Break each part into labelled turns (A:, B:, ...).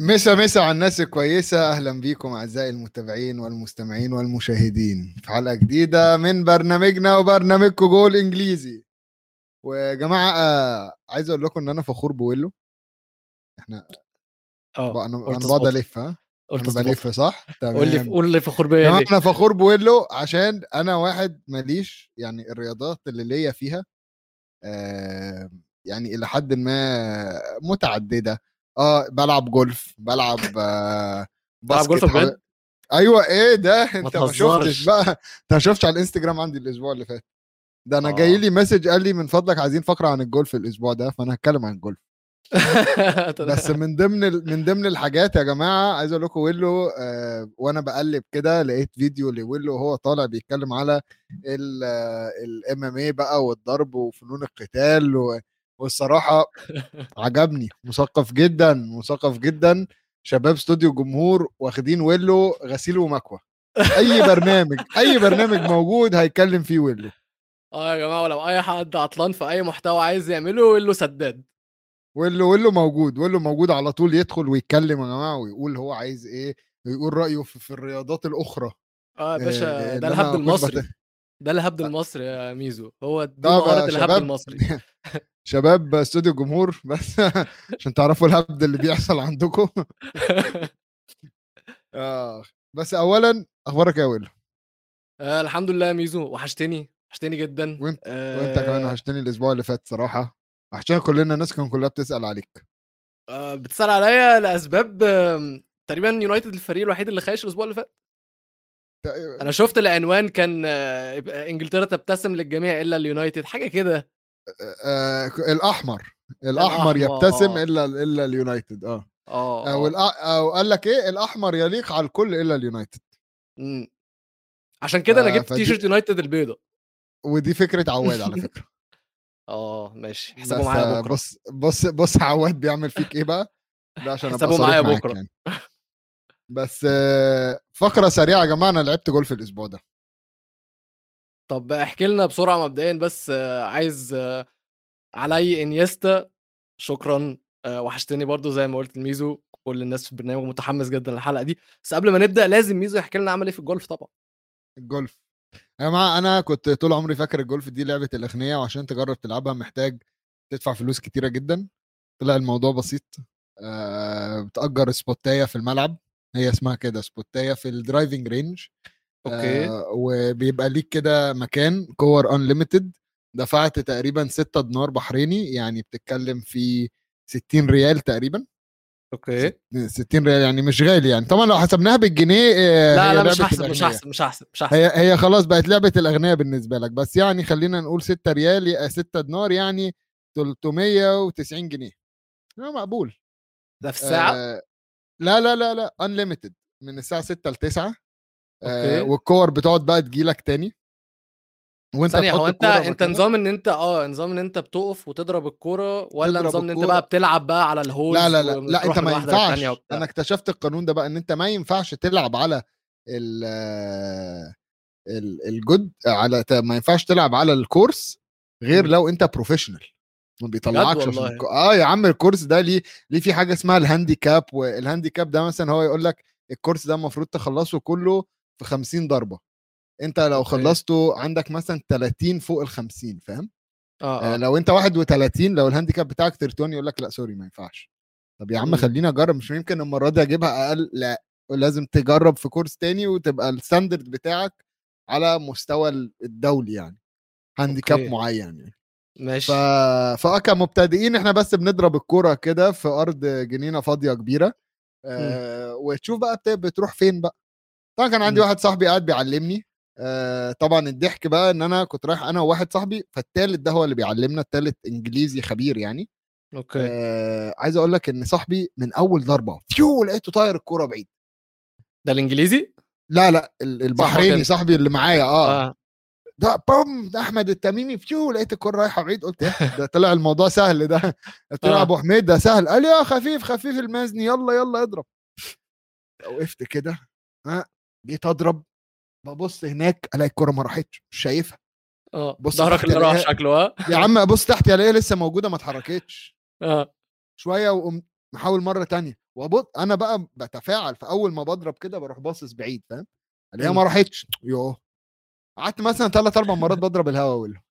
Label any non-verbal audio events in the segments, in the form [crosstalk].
A: مسا مسا على الناس الكويسة. أهلا بيكم أعزائي المتابعين والمستمعين والمشاهدين في حلقة جديدة من برنامجنا وبرنامجكم جول إنجليزي. ويا جماعة آه، عايز أقول لكم إن أنا فخور بويلو. إحنا آه أنا بقعد ألف ها؟
B: قلت
A: بلف صح؟
B: قول لي قول لي فخور
A: يا
B: بيا
A: أنا فخور بويلو عشان أنا واحد ماليش يعني الرياضات اللي ليا فيها آه يعني إلى حد ما متعددة. آه بلعب جولف بلعب آه
B: تلعب جولف. بجد
A: أيوه إيه ده [laughs]
B: ما
A: أنت ما شفتش
B: تهزرش
A: بقى أنت ما شفتش على الإنستجرام عندي الأسبوع اللي فات ده أنا جاي
B: آه
A: لي message قال لي من فضلك عايزين فقرة عن الجولف الأسبوع ده فأنا هتكلم عن الجولف بس [laughs] من ضمن. من ضمن الحاجات يا جماعة عايز أقول لكم ويلو آه وأنا بقلب كده لقيت فيديو لويلو وهو طالع بيتكلم على ال MMA بقى والضرب وفنون القتال و... والصراحة عجبني مثقف جدا مثقف جدا. شباب استوديو جمهور واخدين ويلو غسيل ومكوى أي [laughs] برنامج أي برنامج موجود هيتكلم فيه ويلو.
B: آه يا جماعة ولو أي حد عطلان في أي محتوى عايز يعمله له سداد.
A: ويلو ويلو موجود ويلو موجود على طول يدخل ويتكلم يا جماعة ويقول هو عايز إيه ويقول رأيه في, الرياضات الأخرى.
B: آه يا باشا
A: آه،
B: ده الهبد المصري. ده الهبد [laughs] المصري يا ميزو. هو
A: ده مهارة
B: الهبد المصري. [laughs]
A: شباب استوديو جمهور [laughs] بس عشان تعرفوا الهبد اللي بيحصل عندكم. [laughs] آه بس اولا أخبارك إيه يا ويلو؟
B: آه الحمد لله ميزو. وحشتني وحشتني جدا.
A: وأنت وأنت كمان
B: آه
A: وحشتني الأسبوع اللي فات صراحة. عشان كلنا الناس كان كلها بتسأل عليك.
B: آه بتسأل عليا لأسباب آم، تقريبا يونايتد الفريق الوحيد اللي خايش الأسبوع اللي فات. أنا شفت العنوان كان آه، إنجلترا تبتسم للجميع إلا اليونايتد حاجة كده.
A: آه الأحمر. الأحمر
B: الأحمر.
A: يبتسم إلا إلا اليونايتد. آه.
B: آه
A: أو أو قال لك إيه؟ الأحمر يليق على الكل إلا اليونايتد.
B: مم. عشان كده أنا
A: ف-
B: جبت
A: فدي-
B: تيشرت يونايتد البيضة.
A: ودي فكرة عواد على [laughs] فكرة.
B: آه ماشي.
A: بس
B: حسابه معايا
A: آه،
B: بكرة.
A: بص بص بص عواد بيعمل فيك إيه بقى؟ ده عشان
B: حسابه معايا بكرة.
A: يعني. بس آه، فقرة سريعة يا جماعة أنا لعبت جولف الأسبوع ده.
B: طب احكي لنا بسرعة مبدئيا بس آه، عايز آه، علي انيستا شكرا آه، وحشتني برضو زي ما قلت الميزو كل الناس في البرنامج متحمس جدا للحلقة دي. بس قبل ما نبدأ لازم ميزو يحكي لنا عمل إيه في الجولف طبعا.
A: الجولف. يا جماعة أنا كنت طول عمري فاكر الجولف دي لعبة الأغنياء وعشان تجرب تلعبها محتاج تدفع فلوس كتيرة جدا. طلع الموضوع بسيط بتأجر spot اية في الملعب هي اسمها كده spot اية في ال driving
B: range okay.
A: آه، وبيبقى ليك كده مكان كور unlimited دفعت تقريبا 6 دينار بحريني يعني بتتكلم في 60 ريال تقريبا.
B: okay.
A: 60 ريال يعني مش غالي يعني. طبعا لو حسبناها بالجنيه آه،
B: لا لا مش هحسب مش. هحسب مش هحسب مش هحسب.
A: هي هي خلاص بقت لعبة الأغنياء بالنسبة لك. بس يعني خلينا نقول 6 ريال 6 دينار يعني 390 جنيه. آه، مقبول.
B: ده في الساعة؟
A: آه لا لا لا لا unlimited من الساعة 6 ل 9 آه. والكور بتقعد بقى تجيلك تاني وأنت
B: ثانية
A: تحط
B: هو أنت
A: أنت.
B: نظام إن أنت آه نظام إن أنت بتقف وتضرب الكورة ولا نظام إن
A: أنت.
B: بقى بتلعب بقى على ال
A: holes لا لا لا
B: لا
A: انت ما ينفعش؟ أنا اكتشفت القانون ده بقى إن أنت ما ينفعش تلعب على ال ال- الجود على ما ينفعش تلعب على ال course
B: غير.
A: لو أنت professional ما بيطلعكش عشان آه يا عم ال course ده ليه ليه في حاجة اسمها ال handicap وال handicap ده مثلا هو يقول لك ال course ده المفروض تخلصه كله في 50 ضربة. أنت لو. خلصته عندك مثلا 30 فوق ال 50 فاهم؟
B: آه
A: آه
B: آه.
A: لو أنت 31 لو ال handicap بتاعك 31 يقول لك لأ sorry ما ينفعش. طب يا عم
B: مم.
A: خليني أجرب مش يمكن المرة دي أجيبها أقل لأ لازم تجرب في course تاني وتبقى ال standard بتاعك على مستوى الدولي يعني
B: handicap.
A: معين يعني.
B: ماشي.
A: ف... فاه كمبتدئين إحنا بس بنضرب الكورة كده في أرض جنينة فاضية كبيرة آه وتشوف بقى بت- بتروح فين بقى؟ طبعا كان عندي
B: مم.
A: واحد صاحبي قاعد بيعلمني آه طبعا الضحك بقى إن أنا كنت رايح أنا وواحد صاحبي فالتالت ده هو اللي بيعلمنا التالت إنجليزي خبير يعني.
B: okay.
A: آه عايز أقول لك إن صاحبي من أول ضربة فيو لقيته طاير الكورة بعيد.
B: ده الإنجليزي؟
A: لا لا ال- البحريني صاحبي اللي معايا آه,
B: آه.
A: ده بوم ده أحمد التميمي فيو لقيت الكورة رايحة بعيد قلت ده طلع الموضوع سهل ده. [laughs] [laughs] قلت له
B: آه.
A: أبو حميد ده سهل. قال يا خفيف خفيف المزني يلا يلا اضرب. وقفت كده. ها جيت أضرب ببص هناك ألاقي الكوره ما راحتش مش شايفها.
B: آه
A: بص
B: ظهرك اللي راح
A: الاقيها-
B: شكله ها
A: يا عم أبص تحت ألاقيها لسه موجودة ما اتحركتش. [laughs]
B: آه.
A: شوية وقمت محاول مرة تانية وأبص أنا بقى بتفاعل فاول ما بضرب كده بروح باصص بعيد فاهم؟ اللي هي
B: إمم.
A: ما راحتش. يوه قعدت مثلا ثلاث أربع مرات بضرب الهوا وله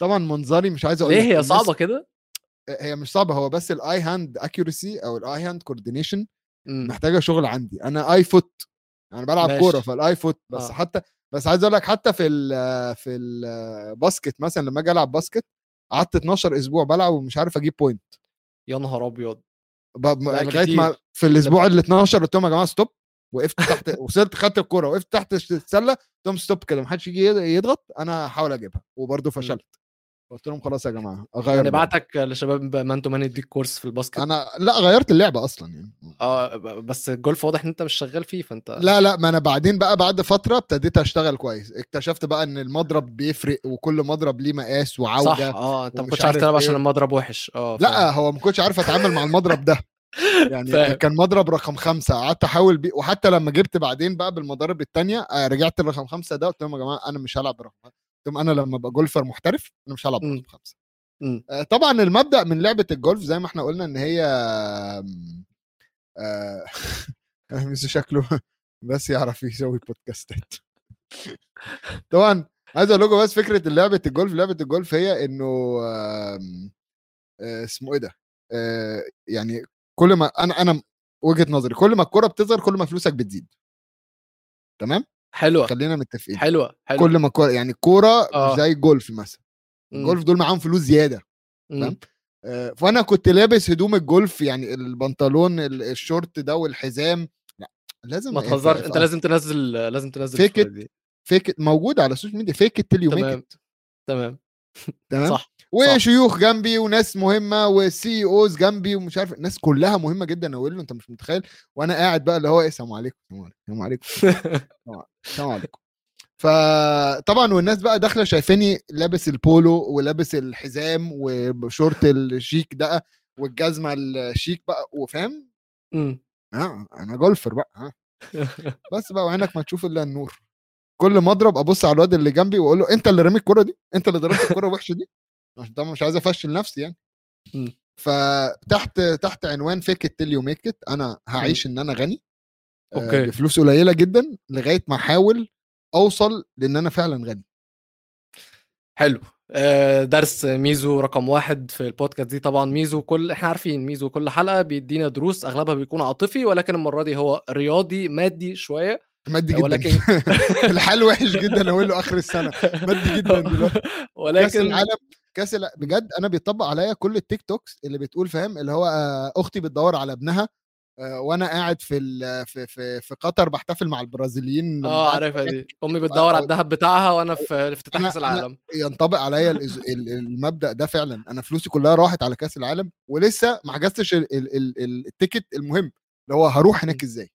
A: طبعا منظري مش عايز أقول
B: ليه؟ هي صعبة كده؟
A: هي مش صعبة هو بس ال eye hand accuracy أو ال eye
B: hand
A: coordination. محتاجة شغل عندي. أنا eye foot أنا بلعب
B: ماشي.
A: كورة فال eye foot بس
B: آه.
A: حتى بس عايز أقول لك حتى في ال في ال basket مثلا لما آجي ألعب basket قعدت 12 أسبوع بلعب ومش عارف أجيب point
B: يا نهار أبيض
A: لغاية ما. في الأسبوع ال 12 قلت لهم يا جماعة stop وقفت تحت وصلت خدت الكورة وقفت تحت السلة قلت لهم stop كده ما حدش يجي يضغط أنا هحاول أجيبها وبرضه فشلت قلت لهم خلاص يا جماعة [laughs] أغير.
B: نبعتك لشباب man to man يديك course في ال
A: basket أنا لا غيرت اللعبة أصلا يعني
B: آه بس الجولف واضح إن أنت مش شغال فيه فأنت
A: لا لا ما أنا بعدين بقى بعد فترة ابتديت أشتغل كويس اكتشفت بقى إن المضرب بيفرق وكل مضرب ليه مقاس
B: صح
A: وعوده
B: آه أنت ما كنتش عارف تلعب
A: إيه.
B: عشان المضرب وحش آه
A: لا. هو ما كنتش عارف أتعامل مع المضرب ده [laughs] يعني
B: فاهم.
A: كان مضرب رقم خمسة قعدت أحاول بيه وحتى لما جبت بعدين بقى بالمضارب التانية آه، رجعت لرقم خمسة ده قلت لهم يا جماعة أنا مش هلعب برقم لهم أنا لما أبقى جولفر محترف أنا مش هلعب
B: مم.
A: برقم خمسة
B: مم.
A: آه، طبعا المبدأ من لعبة الجولف زي ما إحنا قلنا إن هي آم، آه، [laughs] مش شكله بس يعرف يسوي بودكاستات. طبعا عايز أقول لكم بس فكرة لعبة الجولف لعبة الجولف هي إنه اسمه إيه ده؟ يعني كل ما أنا أنا وجهة نظري كل ما الكرة بتظهر كل ما فلوسك بتزيد. تمام؟
B: حلوة
A: خلينا متفقين
B: حلوة حلوة
A: كل ما الكرة يعني الكوره
B: آه.
A: زي الجولف مثلا. الجولف دول معاهم فلوس
B: زيادة.
A: فاهم؟ آه، فأنا كنت لابس هدوم الجولف يعني البنطلون ال- الشورت ده والحزام لأ لازم
B: ما تهزرش أنت لازم تنزل لازم تنزل
A: فيك
B: الصورة دي
A: فيك موجود على ال social media fake till you
B: تمام تمام [laughs]
A: تمام؟
B: صح
A: وشيوخ جنبي وناس مهمة و CEOs جنبي ومش عارف الناس كلها مهمة جدا أقول له أنت مش متخيل؟ وأنا قاعد بقى اللي هو إيه السلام عليكم السلام عليكم السلام عليكم [laughs] فطبعا والناس بقى داخلة شايفاني لابس البولو ولابس الحزام وشورت الشيك ده والجزمة الشيك بقى وفاهم؟
B: مم.
A: آه أنا golfer بقى ها [laughs] بس بقى وعينك ما تشوف إلا النور. كل ما اضرب ابص على الواد اللي جنبي واقول له انت اللي رميت الكرة دي؟ انت اللي ضربت الكرة الوحشة دي؟ طبعا مش عايز افشل نفسي يعني. فتحت تحت عنوان fake it you make it أنا هعيش إن أنا غني آه،
B: okay.
A: بفلوس قليلة جدا لغاية ما أحاول أوصل لإن أنا فعلا غني.
B: حلو. آه، درس ميزو رقم واحد في البودكاست دي. طبعا ميزو كل إحنا عارفين ميزو كل حلقة بيدينا دروس أغلبها بيكون عاطفي ولكن المرة دي هو رياضي مادي شوية.
A: مادي جدا.
B: ولكن [laughs]
A: الحال وحش جدا أقول له آخر السنة. مادي جدا [laughs] دلوقتي. كأس
B: ولكن
A: العالم كأس الع- بجد أنا بيطبق عليا كل ال TikToks اللي بتقول فاهم؟ اللي هو آه، أختي بتدور على ابنها آه، وأنا قاعد في ال- في في, في قطر بحتفل مع البرازيليين آه
B: عارفها دي. أمي بتدور على الذهب بتاعها وأنا في افتتاح
A: أنا- كأس
B: العالم.
A: ينطبق عليا الإز- المبدأ ده فعلا. أنا فلوسي كلها راحت على كأس العالم ولسه ما حجزتش ال- ال- ال- ال- ال ticket المهم اللي هو هروح هناك إزاي.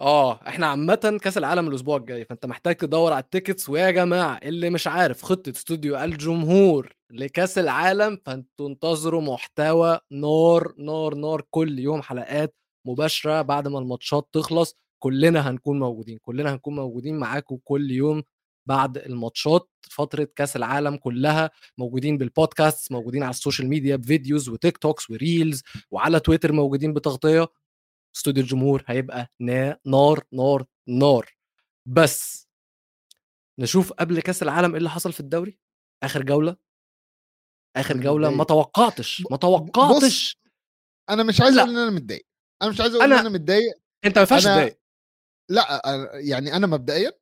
B: آه إحنا عامة كأس العالم الأسبوع الجاي فأنت محتاج تدور على ال tickets ويا جماعة اللي مش عارف خطة استوديو الجمهور لكأس العالم فأنتوا انتظروا محتوى نار نار نار كل يوم حلقات مباشرة بعد ما الماتشات تخلص كلنا هنكون موجودين كلنا هنكون موجودين معاكم كل يوم بعد الماتشات فترة كأس العالم كلها موجودين بالبودكاست موجودين على ال social media ب videos و TikToks و reels وعلى تويتر موجودين بتغطية. استوديو الجمهور هيبقى نا- نار نار نار. بس نشوف قبل كأس العالم إيه اللي حصل في الدوري؟ آخر جولة؟
A: آخر
B: جولة؟ ما. توقعتش ما توقعتش.
A: أنا مش عايز. أقول إن أنا متضايق. أنا مش عايز
B: أقول
A: إن أنا متضايق.
B: أنت ما ينفعش
A: أنا-
B: تضايق.
A: لا يعني أنا مبدئيا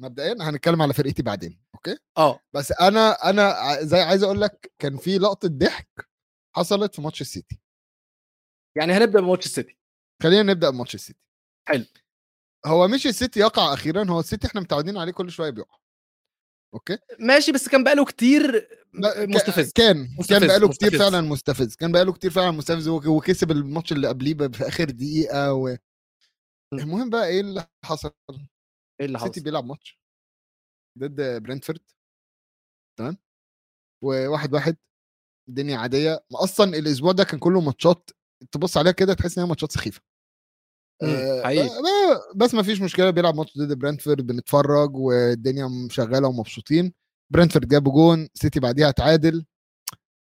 A: مبدئيا هنتكلم على فرقتي بعدين okay؟
B: آه.
A: بس أنا أنا زي عايز أقول لك كان في لقطة ضحك حصلت في ماتش السيتي.
B: يعني هنبدأ بماتش السيتي.
A: خلينا نبدأ بماتش السيتي.
B: حلو.
A: هو مش السيتي يقع أخيرا هو السيتي إحنا متعودين عليه كل شوية بيقع. okay؟
B: ماشي بس كان بقاله كتير مستفز.
A: كان
B: مستفز،
A: كان بقاله كتير
B: مستفز.
A: فعلا مستفز. كان بقاله كتير فعلا مستفز وك- وكسب الماتش اللي قبليه في اخر دقيقة و... المهم بقى إيه اللي حصل؟
B: إيه اللي
A: السيتي
B: حصل؟
A: بيلعب ماتش ضد برنتفورد تمام؟ وواحد واحد الدنيا عادية. أصلا الأسبوع ده كان كله ماتشات تبص عليها كده تحس إن هي ماتشات
B: سخيفة.
A: آه، بس ما فيش مشكلة بيلعب ماتش ضد برنتفورد بنتفرج والدنيا شغاله ومبسوطين. برنتفورد جابوا جون سيتي بعديها تعادل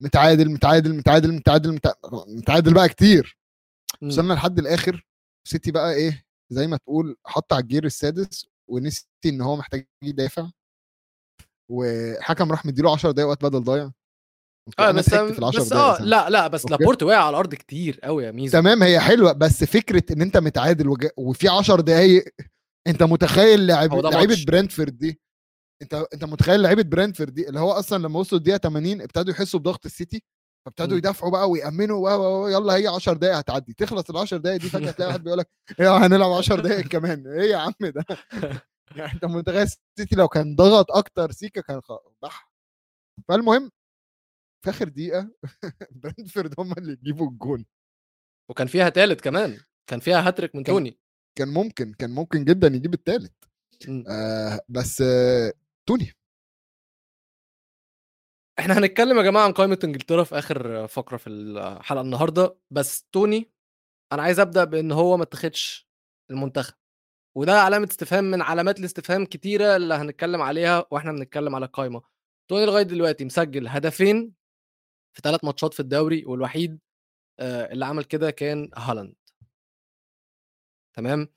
A: متعادل متعادل متعادل متعادل متع- متعادل بقى كتير. وصلنا لحد الآخر. سيتي بقى إيه زي ما تقول حط على ال gear السادس ونسي إن هو محتاج يدافع. وحكم راح مديله 10 دقايق وقت بدل ضايع. آه
B: بس
A: في ال 10
B: بس
A: آه.
B: لا لا بس. لابورت وقع على الأرض كتير قوي يا ميزو
A: تمام هي حلوة بس فكرة إن أنت متعادل وج... وفي 10 دقايق أنت متخيل
B: ده لعيبة.
A: برنتفورد دي أنت أنت متخيل لعيبة برنتفورد دي اللي هو أصلا لما وصلوا الدقيقة 80 ابتدوا يحسوا بضغط السيتي فابتدوا. يدافعوا بقى ويأمنوا و- يلا هي 10 دقائق هتعدي تخلص ال 10 دقائق دي فجأة تلاقي واحد بيقول لك إيه هنلعب 10 دقائق [laughs] كمان إيه يا عم ده [laughs] يعني أنت متخيل السيتي لو كان ضغط أكتر سيكا كان بح فالمهم في آخر دقيقة [laughs] برنتفورد هم اللي يجيبوا الجون.
B: وكان فيها تالت كمان كان فيها هاتريك من
A: كان-
B: توني.
A: كان ممكن كان ممكن جدا يجيب الثالث
B: مم.
A: آه بس آه توني.
B: إحنا هنتكلم يا جماعة عن قائمة إنجلترا في آخر فقرة في الحلقة النهارده بس توني أنا عايز أبدأ بإن هو ما اتخدش المنتخب. وده علامة استفهام من علامات الاستفهام كتيرة اللي هنتكلم عليها وإحنا بنتكلم على القائمه توني لغاية دلوقتي مسجل هدفين في ثلاث ماتشات في الدوري والوحيد آه، اللي عمل كده كان هالاند. تمام؟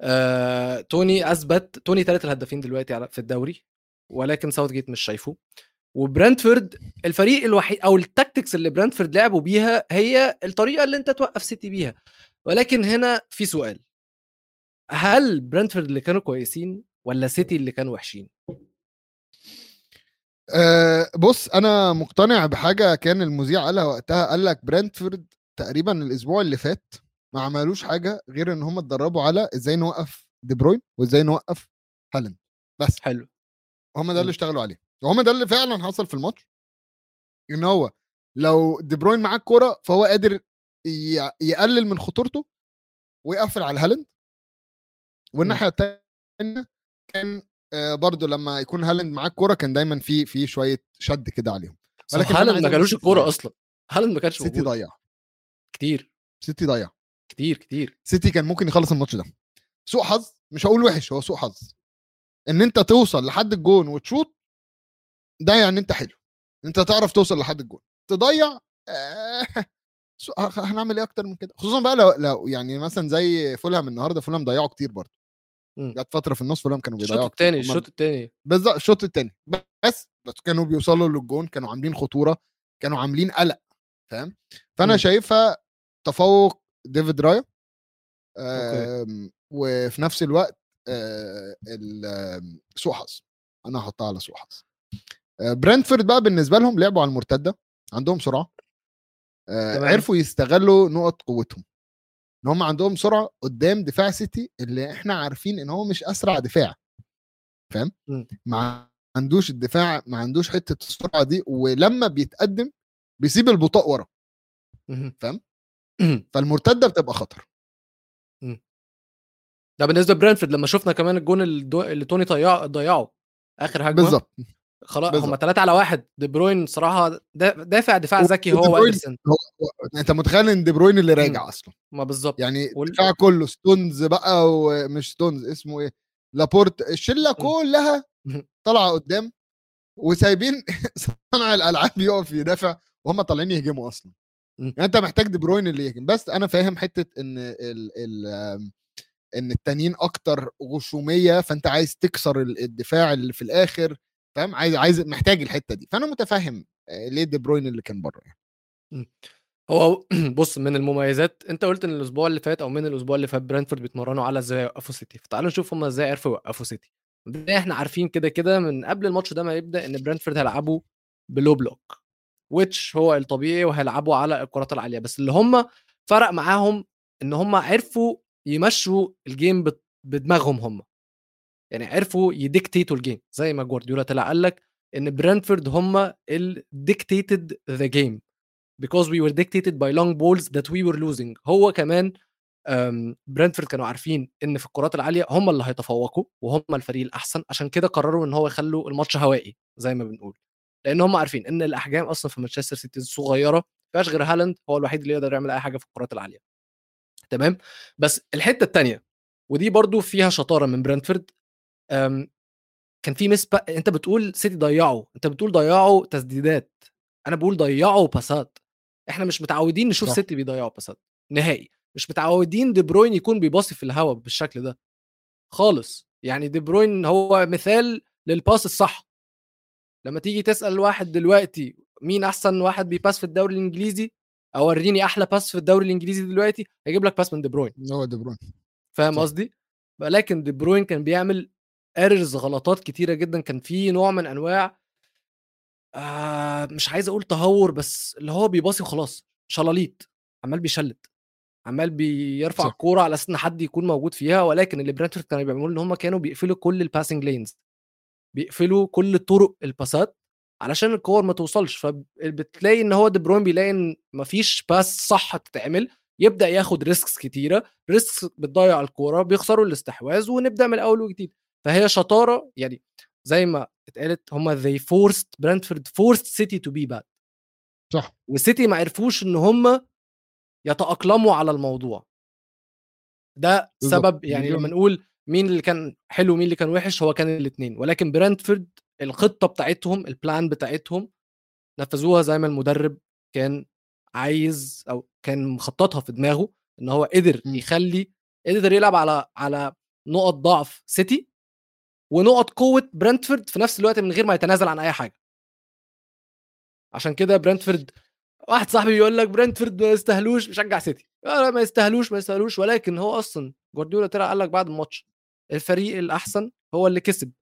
B: آه، توني أثبت توني ثالث الهدافين دلوقتي في الدوري ولكن ساوث جيت مش شايفه. وبرنتفورد الفريق الوحيد أو ال tactics اللي برنتفورد لعبوا بيها هي الطريقة اللي انت توقف سيتي بيها. ولكن هنا في سؤال. هل برنتفورد اللي كانوا كويسين ولا سيتي اللي كانوا وحشين؟
A: آه بص أنا مقتنع بحاجة كان المذيع قالها وقتها قال لك برنتفورد تقريبا الأسبوع اللي فات ما عملوش حاجة غير إن هم اتدربوا على إزاي نوقف دي بروين وإزاي نوقف هالاند بس.
B: حلو.
A: هم ده. اللي اشتغلوا عليه. وهم ده اللي فعلا حصل في الماتش. إن هو لو دي بروين معاه الكورة فهو قادر يقلل من خطورته ويقفل على هالاند. والناحية الثانية كان آه، برضو لما يكون هالاند معاه الكوره كان دايما في في شوية شد كده عليهم. ولكن
B: هالاند ما
A: سيتي الكورة.
B: أصلا. هالاند ما كانش
A: سيتي ضيع.
B: كتير.
A: سيتي ضيع.
B: كتير كتير.
A: سيتي كان ممكن يخلص الماتش ده. سوء حظ مش هقول وحش هو سوء حظ. إن أنت توصل لحد الجون وتشوط ده يعني أنت حلو. أنت تعرف توصل لحد الجون. تضيع آه [laughs] هنعمل إيه أكتر من كده؟ خصوصا بقى لو, لو يعني مثلا زي فولهام النهارده فولهام ضيعوا كتير برضه. جت فترة في النص فولهام كانوا
B: الشوط
A: بيضيعوا كتير.
B: الثاني الشوط الثاني
A: بالظبط الشوط الثاني بس بس كانوا بيوصلوا للجون كانوا عاملين خطورة كانوا عاملين قلق فاهم فأنا
B: مم.
A: شايفها تفوق ديفيد رايا
B: okay.
A: آم، وفي نفس الوقت آه، سوء حظ أنا هحطها على سوء حظ آه، برنتفورد بقى بالنسبة لهم لعبوا على المرتدة عندهم سرعة آه،. عرفوا يستغلوا نقط قوتهم إن هم عندهم سرعة قدام دفاع سيتي اللي إحنا عارفين إن هو مش أسرع دفاع. فاهم. ما عندوش الدفاع ما عندوش حتة السرعة دي ولما بيتقدم بيسيب البطاء ورا. فاهم؟ فالمرتدة بتبقى خطر.
B: ده بالنسبة لبرنفورد لما شفنا كمان الجون اللي, توني ضيع ضيعه آخر هجمة.
A: بالظبط.
B: خلاص. هم 3 على واحد. دي بروين صراحة دا... دافع دفاع ذكي هو
A: هو أنت متخيل إن دي بروين اللي راجع أصلا؟
B: ما بالظبط.
A: يعني
B: وال-
A: الدفاع كله ستونز بقى ومش ستونز اسمه إيه؟ لابورت الشلة كلها
B: مم.
A: طالعة قدام وسايبين [laughs] صانع الألعاب يقف يدافع وهم طالعين يهجموا
B: أصلا.
A: يعني أنت محتاج دي بروين اللي يهجم. بس أنا فاهم حتة إن ال ال إن التانيين أكتر غشومية فأنت عايز تكسر ال- الدفاع اللي في الآخر. فاهم؟ عايز عايز محتاج الحتة دي. فأنا متفهم آه، ليه دي بروين اللي كان بره يعني.
B: هو [clears throat] بص من المميزات أنت قلت إن الأسبوع اللي فات أو من الأسبوع اللي فات برنتفورد بيتمرنوا على إزاي يوقفوا سيتي. فتعالوا نشوف هم إزاي عرفوا يوقفوا سيتي. ده إحنا عارفين كده كده من قبل الماتش ده ما يبدأ إن برنتفورد هيلعبوا ب low block which هو الطبيعي وهيلعبوا على الكرات العالية. بس اللي هم فرق معاهم إن هم عرفوا يمشوا ال game بدماغهم هم. يعني عرفوا ي dictate وا ال game زي ما جوارديولا طلع قال لك إن برنتفورد هم ال dictated the game because we were dictated by long balls that we were losing. هو كمان برنتفورد كانوا عارفين إن في الكرات العالية هم اللي هيتفوقوا وهم الفريق الأحسن عشان كده قرروا إن هو يخلوا الماتش هوائي زي ما بنقول. لأن هم عارفين إن الأحجام أصلا في مانشستر سيتي صغيرة ما فيهاش غير هالاند هو الوحيد اللي يقدر يعمل أي حاجة في الكرات العالية. تمام؟ بس الحتة الثانية ودي برضو فيها شطارة من برنتفورد كان في miss أنت بتقول سيتي ضيعوا أنت بتقول ضيعوا تسديدات. أنا بقول ضيعوا باسات إحنا مش متعودين نشوف
A: صح.
B: سيتي بيضيعوا باسات نهائي. مش متعودين دي بروين يكون بيباصي في الهواء بالشكل ده. خالص. يعني دي بروين هو مثال للباس الصح. لما تيجي تسأل واحد دلوقتي مين أحسن واحد بيباس في الدوري الإنجليزي أو وريني أحلى باس في الدوري الإنجليزي دلوقتي هيجيب لك باس من دي بروين.
A: هو دي بروين.
B: فاهم. قصدي؟ ولكن دي بروين كان بيعمل errors غلطات كتيرة جدا كان في نوع من أنواع آه مش عايز أقول تهور بس اللي هو بيباصي وخلاص شلاليت عمال بيشلت عمال بيرفع. الكورة على أساس إن حد يكون موجود فيها ولكن اللي برانتفورد كانوا بيعملوه إن هم كانوا بيقفلوا كل ال passing lanes بيقفلوا كل طرق الباسات علشان الكور ما توصلش فبتلاقي إن هو دي بروين بيلاقي إن مفيش باس صح تتعمل يبدأ ياخد risks كتيرة risks بتضيع الكورة بيخسروا الاستحواذ ونبدأ من الأول وجديد فهي شطارة يعني زي ما اتقالت هم they forced برانتفورد forced سيتي to be bad
A: صح
B: والسيتي ما عرفوش إن هم يتأقلموا على الموضوع ده. سبب يعني. لما نقول مين اللي كان حلو ومين اللي كان وحش هو كان الاثنين ولكن برانتفورد الخطة بتاعتهم ال plan بتاعتهم نفذوها زي ما المدرب كان عايز أو كان مخططها في دماغه إن هو قدر. يخلي قدر يلعب على على نقط ضعف سيتي ونقط قوة برنتفورد في نفس الوقت من غير ما يتنازل عن أي حاجة. عشان كده برنتفورد واحد صاحبي بيقول لك برنتفورد ما يستاهلوش بشجع سيتي لا ما يستاهلوش ما يستاهلوش ولكن هو أصلا جوارديولا طلع قال لك بعد الماتش الفريق الأحسن هو اللي كسب.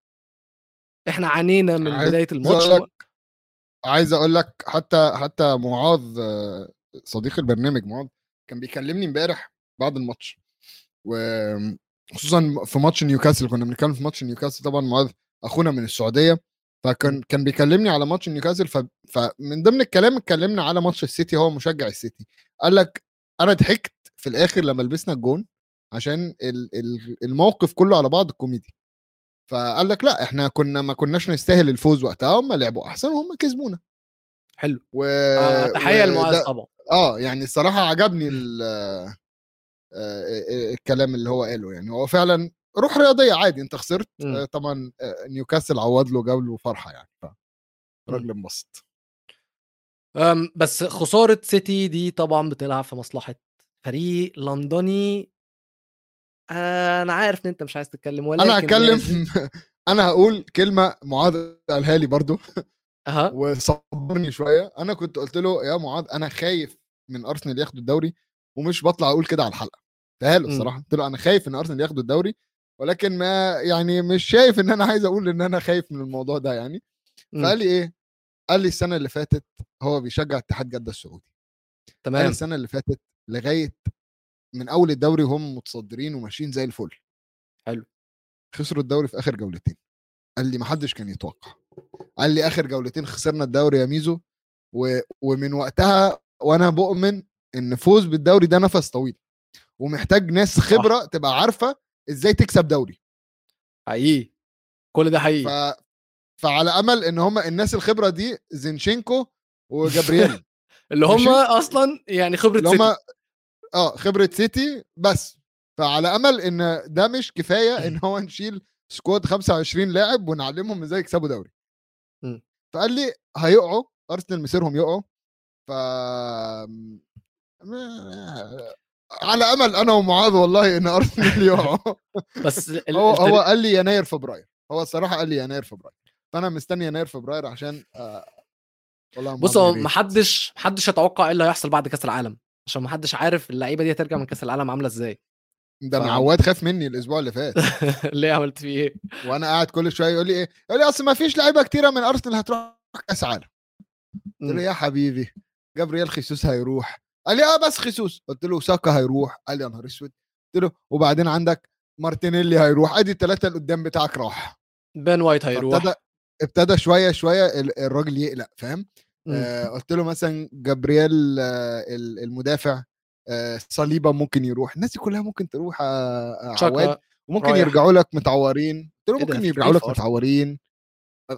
B: إحنا عانينا من بداية الماتش.
A: عايز أقول لك حتى حتى معاذ صديق البرنامج معاذ كان بيكلمني امبارح بعد الماتش وخصوصا في ماتش نيوكاسل كنا بنتكلم في ماتش نيوكاسل طبعا معاذ أخونا من السعودية فكان كان بيكلمني على ماتش نيوكاسل ف... فمن ضمن الكلام اتكلمنا على ماتش السيتي هو مشجع السيتي. قال لك أنا ضحكت في الآخر لما لبسنا الجون عشان ال- ال- الموقف كله على بعض كوميدي فقال لك لا إحنا كنا ما كناش نستاهل الفوز وقتها هم لعبوا أحسن وهم كسبونا.
B: حلو.
A: و...
B: آه تحية
A: وده-
B: لمعاذ طبعا.
A: آه يعني الصراحة عجبني ال... آه، آه، الكلام اللي هو قاله يعني. هو فعلا روح رياضية عادي انت خسرت
B: مم.
A: آه، طبعا آه، نيوكاسل عوض له جو له فرحة يعني ف راجل انبسط.
B: بس خسارة سيتي دي طبعا بتلعب في مصلحة فريق لندني. آه، أنا عارف إن أنت مش عايز تتكلم ولكن
A: أنا هتكلم
B: لازم- [laughs]
A: أنا هقول كلمة معاذ قالها لي برضو
B: أها. [laughs]
A: وصبرني شوية. أنا كنت قلت له يا معاذ أنا خايف من أرسنال ياخدوا الدوري. ومش بطلع أقول كده على الحلقة. قلتها له
B: مم.
A: الصراحة قلت له أنا خايف إن أرسنال ياخدوا الدوري ولكن ما يعني مش شايف إن أنا عايز أقول إن أنا خايف من الموضوع ده يعني.
B: مم.
A: فقال لي إيه؟ قال لي السنة اللي فاتت هو بيشجع اتحاد جدة السعودي. قال لي
B: تمام.
A: السنة اللي فاتت لغاية من أول الدوري هم متصدرين وماشيين زي الفل.
B: حلو.
A: خسروا الدوري في آخر جولتين. قال لي ما حدش كان يتوقع. قال لي آخر جولتين خسرنا الدوري يا ميزو و... ومن وقتها وأنا بؤمن إن فوز بالدوري ده نفس طويل ومحتاج ناس خبرة تبقى عارفة إزاي تكسب دوري.
B: حقيقي كل ده
A: ف...
B: حقيقي
A: فعلى أمل إن هم الناس الخبرة دي زينشينكو وجابرييل. [laughs]
B: اللي هم. أصلا يعني خبرة
A: اللي هم
B: سيتي.
A: آه خبرة سيتي بس. فعلى أمل إن ده مش كفاية إن [laughs] هو نشيل squad 25 لاعب ونعلمهم إزاي يكسبوا دوري. فقال لي هيقعوا أرسنال مصيرهم يقعوا. ف على أمل أنا ومعاذ والله إن ارسنال [laughs] يقعوا
B: بس
A: هو هو قال لي يناير فبراير. هو الصراحة قال لي يناير فبراير. فأنا مستني يناير فبراير عشان آه والله
B: بص هو. محدش محدش يتوقع إيه اللي هيحصل بعد كأس العالم عشان محدش عارف اللعيبة دي هترجع من كأس العالم عاملة إزاي.
A: ده
B: أنا
A: عواد خاف مني الأسبوع اللي فات. [laughs]
B: ليه عملت فيه إيه؟
A: وأنا قاعد كل شوية يقول لي إيه؟ يقول لي أصل ما فيش لعيبة كتيرة من أرسنال هتروح كأس عالم. قلت له
B: مم.
A: يا حبيبي جابرييل خيسوس هيروح. قال لي آه بس خيسوس. قلت له ساكا هيروح. قال لي يا نهار أسود. قلت له وبعدين عندك مارتينيلي هيروح. أدي الثلاثه اللي قدام بتاعك راح.
B: بين وايت هيروح.
A: ابتدى ابتدى شوية شوية ال- الراجل يقلق فاهم. آه قلت له مثلا جابرييل آه ال- المدافع آه صليبة ممكن يروح. الناس دي كلها ممكن تروح آه آه، عواد. وممكن
B: رايح.
A: يرجعوا لك متعورين. قلت له
B: إيه؟
A: ممكن يرجعوا لك؟ متعورين.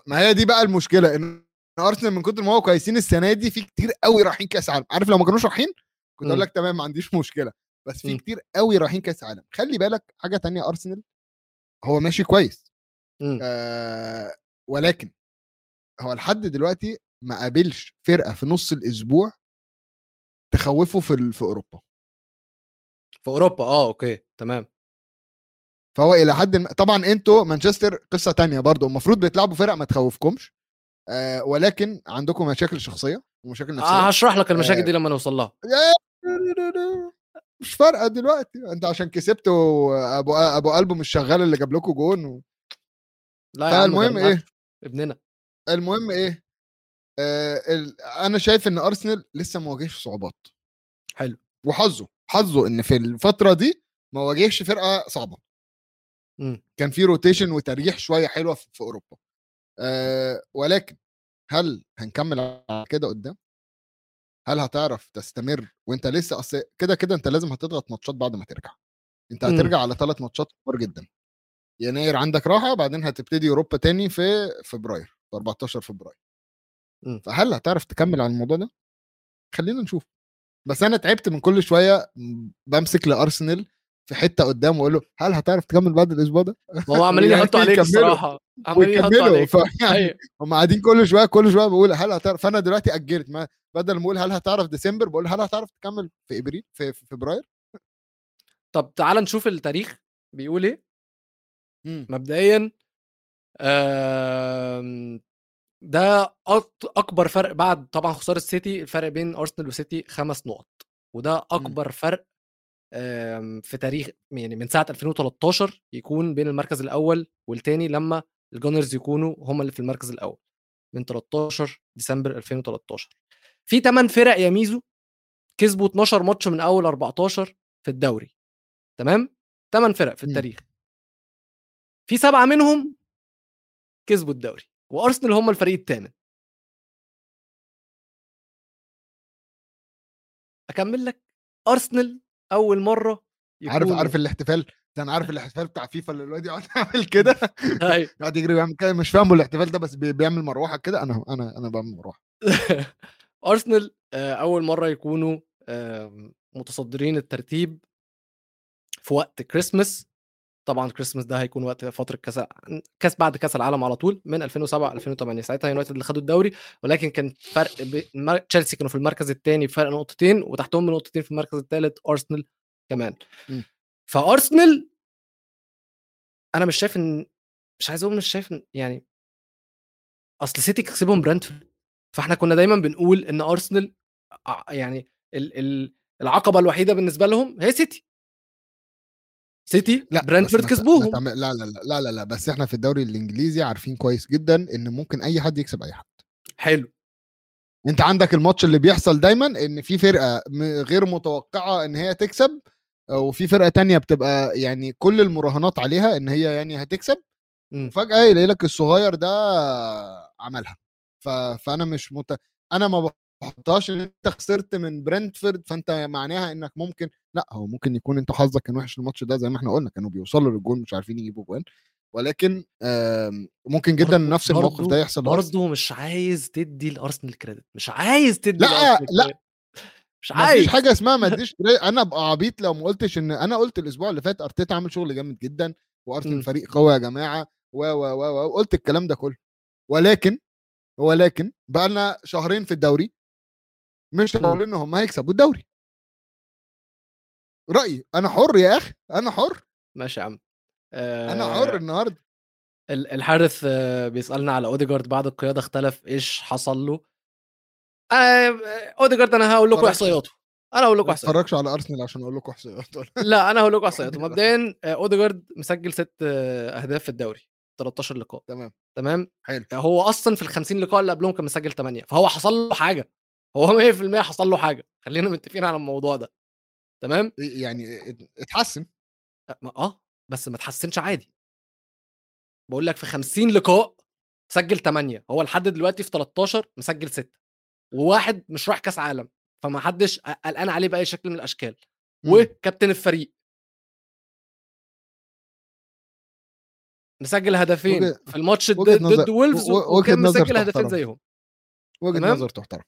A: ما هي دي بقى المشكلة إن ارسنال من كتر ما هو كويسين السنة دي في كتير قوي رايحين كأس عالم. عارف لو ما كانوش رايحين كنت
B: أقول.
A: لك تمام ما عنديش مشكلة. بس في. كتير قوي رايحين كأس عالم. خلي بالك حاجة تانية أرسنال هو ماشي كويس. آه ولكن هو لحد دلوقتي ما قابلش فرقة في نص الأسبوع تخوفه في ال- في أوروبا.
B: في أوروبا؟ آه أوكي تمام.
A: فهو إلى حد ما طبعا أنتوا مانشستر قصة تانية برضو المفروض بتلعبوا فرق ما تخوفكمش. آه ولكن عندكم مشاكل شخصية ومشاكل نفسية.
B: آه هشرح لك المشاكل
A: آه.
B: دي لما نوصل لها.
A: مش فارقة دلوقتي. انت عشان كسبتوا أبو أبو قلبه مش شغال اللي جاب لكم جون و...
B: لا يا عم
A: فالمهم
B: ده إيه؟ ابننا.
A: المهم إيه؟ آه ال... أنا شايف إن أرسنال لسه ما واجهش صعوبات.
B: حلو.
A: وحظه حظه إن في الفترة دي ما واجهش فرقة صعبة.
B: مم.
A: كان في rotation وتريح شوية حلوة في, في أوروبا. آه ولكن هل هنكمل على كده قدام؟ هل هتعرف تستمر وأنت لسه أصل كده كده أنت لازم هتضغط ماتشات بعد ما ترجع. أنت
B: مم.
A: هترجع على ثلاث ماتشات كبار جدا. يناير عندك راحة بعدين هتبتدي أوروبا تاني في فبراير في 14 فبراير.
B: مم.
A: فهل هتعرف تكمل على الموضوع ده؟ خلينا نشوف. بس أنا تعبت من كل شوية م- بمسك لأرسنال في حتة قدام واقول له هل هتعرف تكمل بعد الأسبوع ده؟
B: ما هو [laughs] عمالين
A: يعني
B: يحطوا عليك. الصراحة عمالين يحطوا عليك. [laughs] أيوه.
A: هم قاعدين كل شوية كل شوية بقول هل هتعرف؟ فأنا دلوقتي أجلت ما بدل ما أقول هل هتعرف ديسمبر؟ بقول هل هتعرف تكمل في إبريل في, في فبراير؟
B: طب تعال نشوف التاريخ بيقول إيه.
A: مم.
B: مبدئيا ده أكبر فرق بعد طبعا خسارة السيتي الفرق بين أرسنال وسيتي خمس نقط وده أكبر فرق آم، في تاريخ يعني من ساعة 2013 يكون بين المركز الأول والتاني لما الجونرز يكونوا هم اللي في المركز الأول من 13 ديسمبر 2013 في 8 فرق يا ميزو كسبوا 12 ماتش من أول 14 في الدوري تمام؟ 8 فرق في
A: مم.
B: التاريخ. في سبعة منهم كسبوا الدوري وأرسنال هم الفريق الثامن أكمل لك؟ أرسنال أول مرة
A: عارف
B: يكونوا-
A: عارف الاحتفال؟ ده أنا عارف الاحتفال بتاع فيفا اللي الواد يقعد [laughs] يعمل [laughs] كده.
B: أيوة.
A: يقعد يجري ويعمل كده. مش فاهمه الاحتفال ده بس بي- بيعمل مروحة كده. أنا أنا أنا بعمل مروحة. [laughs]
B: أرسنال آه، أول مرة يكونوا متصدرين الترتيب في وقت كريسماس طبعا كريسماس ده هيكون وقت فترة كأس كأس بعد كأس العالم على طول من 2007 2008 ساعتها يونايتد اللي خدوا الدوري ولكن كان فرق ب... تشيلسي كانوا في المركز الثاني بفرق نقطتين وتحتهم بنقطتين في المركز الثالث ارسنال كمان.
A: م.
B: فارسنال أنا مش شايف إن مش عايز أقول مش شايف إن... يعني أصل سيتي كسبهم برانتفورد فإحنا كنا دايما بنقول إن ارسنال يعني ال... ال... العقبة الوحيدة بالنسبة لهم هي سيتي سيتي
A: لا ما
B: كسبوهم.
A: لا لا لا لا لا لا بس إحنا في الدوري الإنجليزي عارفين كويس جدا إن ممكن أي حد يكسب أي حد.
B: حلو.
A: أنت عندك الماتش اللي بيحصل دايما إن في فرقة غير متوقعة إن هي تكسب وفي فرقة تانية بتبقى يعني كل المراهنات عليها إن هي يعني هتكسب.
B: مم.
A: وفجأة يلاقي لك الصغير ده عملها. ف... فأنا مش مت... أنا ما بحطهاش إن أنت خسرت من برنتفورد فأنت معناها إنك ممكن لا هو ممكن يكون أنت حظك كان وحش الماتش ده زي ما إحنا قلنا كانوا بيوصلوا للجول مش عارفين يجيبوا جوان ولكن ممكن جدا
B: برضو-
A: نفس الموقف ده يحصل.
B: برضه مش عايز تدي لأرسنال كريدت مش عايز تدي
A: لأ،
B: لأ. مش عايز
A: فيش حاجة اسمها ما [laughs] اديش أنا ابقى عبيط لو ما قلتش إن أنا قلت الأسبوع اللي فات أرتيتا عامل شغل جامد جدا. وأرسنال فريق قوي يا جماعة و و و و قلت الكلام ده كله ولكن ولكن بقى لنا شهرين في الدوري مش
B: مم.
A: هقول إن هم هيكسبوا الدوري. رأيي أنا حر يا أخي أنا حر.
B: ماشي يا عم.
A: أنا
B: آه،
A: حر النهارده.
B: ال- الحارث آه، بيسألنا على أوديجارد بعد القيادة اختلف إيش حصل له. آه، أوديجارد أنا هقول لكم. إحصائياته. أنا هقول لكم
A: ما
B: إحصائياته.
A: اتفرجش على أرسنال عشان أقول لكم احصائيات
B: لا أنا هقول لكم [laughs] إحصائياته. مبدئيا آه، أوديجارد مسجل ست آه، أهداف في الدوري 13 لقاء.
A: تمام.
B: تمام؟
A: حلو.
B: هو أصلا في ال 50 لقاء اللي قبلهم كان مسجل 8 فهو حصل له حاجة. هو 100% حصل له حاجة. خلينا متفقين على الموضوع ده. تمام؟
A: يعني ات- اتحسن.
B: آه بس ما تحسنش عادي. بقول لك في 50 لقاء سجل 8 هو لحد دلوقتي في 13 مسجل 6 وواحد مش رايح كاس عالم. فما حدش قلقان عليه بأي شكل من الأشكال.
A: مم.
B: وكابتن الفريق. مسجل هدفين
A: وجه-
B: في الماتش ضد
A: وجهة نظر-
B: ضد وولفز
A: و- و-
B: وكان مسجل هدفين. زيهم. وجهة
A: نظر تحترم.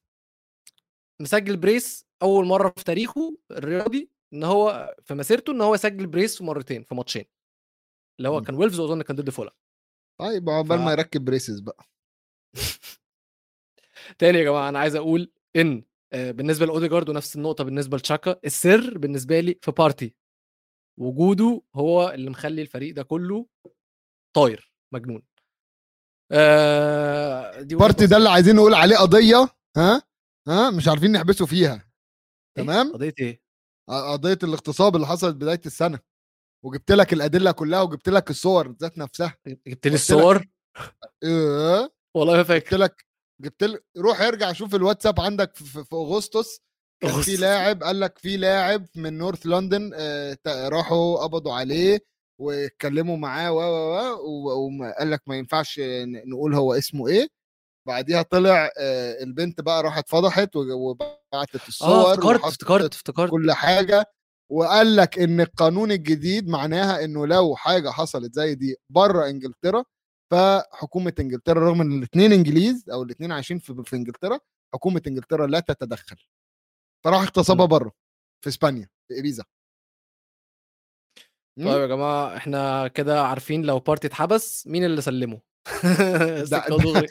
B: مسجل brace أول مرة في تاريخه الرياضي إن هو في مسيرته إن هو يسجل brace في مرتين في ماتشين. اللي هو
A: مم.
B: كان وولفز واظن كان ضد فولام
A: طيب عقبال
B: ف-
A: ما يركب braces بقى. [laughs]
B: تاني يا جماعة أنا عايز أقول إن آه، بالنسبة لأوديجارد ونفس النقطة بالنسبة لتشاكا السر بالنسبة لي في بارتي. وجوده هو اللي مخلي الفريق ده كله طاير مجنون. آه دي
A: بارتي ده. اللي عايزين نقول عليه قضية ها؟ ها مش عارفين نحبسه فيها.
B: إيه؟
A: تمام؟
B: قضية إيه؟
A: قضية الاغتصاب اللي حصلت بداية السنة وجبت لك الأدلة كلها وجبت لك الصور ذات نفسها.
B: جبت لي الصور؟
A: إيه
B: والله ما
A: جبت
B: فاكر.
A: لك جبت لك روح ارجع شوف الواتساب عندك في, في, أغسطس كان في. لاعب قال لك في لاعب من نورث لندن آه، راحوا قبضوا عليه واتكلموا معاه و و و وقال لك ما ينفعش نقول هو اسمه إيه. بعديها طلع آه، البنت بقى راحت فضحت وبعتت
B: آه
A: الصور
B: افتكرت
A: وحطت
B: افتكرت افتكرت
A: كل حاجة وقال لك إن القانون الجديد معناها إنه لو حاجة حصلت زي دي بره إنجلترا فحكومة إنجلترا رغم إن الاثنين إنجليز أو الاثنين عايشين في, في إنجلترا حكومة إنجلترا لا تتدخل فراح اغتصبها
B: م.
A: بره في إسبانيا في ابيزا م?
B: طيب يا جماعة إحنا كده عارفين لو بارتي اتحبس مين اللي سلمه [laughs] سكة دغري.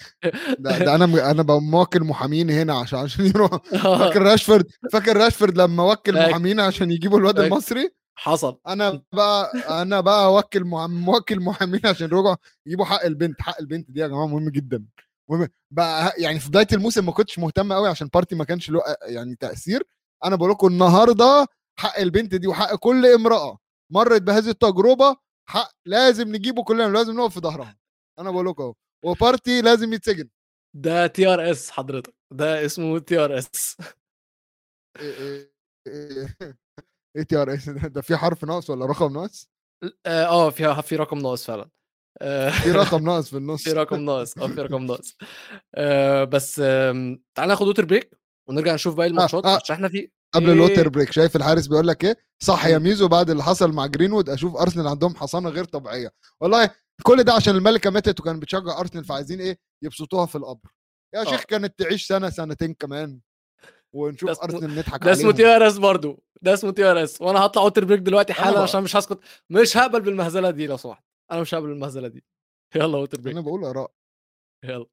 A: ده, ده أنا أنا بوكل محامين هنا عشان عشان يروح [laughs] فاكر راشفورد؟ فاكر راشفورد لما وكل. محامين عشان يجيبوا الواد. المصري؟
B: حصل.
A: أنا بقى أنا بقى اوكل مع- موكل محامين عشان يرجعوا يجيبوا حق البنت حق البنت دي يا جماعة مهم جدا. مهم. بقى يعني في بداية الموسم ما كنتش مهتم قوي عشان بارتي ما كانش له يعني تأثير. أنا بقول لكم النهارده حق البنت دي وحق كل امرأة. مرت بهذه التجربة حق لازم نجيبه كلنا لازم نقف في ظهرها. أنا بقول لكم أهو وبارتي لازم يتسجن
B: ده تي ار اس حضرتك ده اسمه تي ار اس
A: إيه تي ار اس ده في حرف ناقص ولا رقم ناقص؟
B: آه آه، في في رقم ناقص فعلا آه،
A: في رقم ناقص في النص [laughs]
B: في رقم ناقص آه في رقم ناقص آه، بس آم، تعال ناخد water break ونرجع نشوف باقي الماتشات. عشان إحنا في
A: قبل
B: إيه؟
A: الوتر بريك شايف الحارس بيقول لك إيه صح يا. ميزو بعد اللي حصل مع جرينوود أشوف أرسنال عندهم حصانة غير طبيعية والله كل ده عشان الملكة ماتت وكان بتشجع أرسنال فعايزين إيه؟ يبسطوها في القبر. يا
B: آه.
A: شيخ كانت تعيش سنة سنتين كمان. ونشوف أرسنال نضحك
B: ده اسمه
A: عليهم.
B: تي ار اس برضه ده اسمه TRS وأنا هطلع water break دلوقتي حالا عشان مش هسكت. مش هقبل بالمهزلة دي لو سمحت. أنا مش هقبل بالمهزلة دي. يلا water break
A: أنا بقول اراء
B: يلا.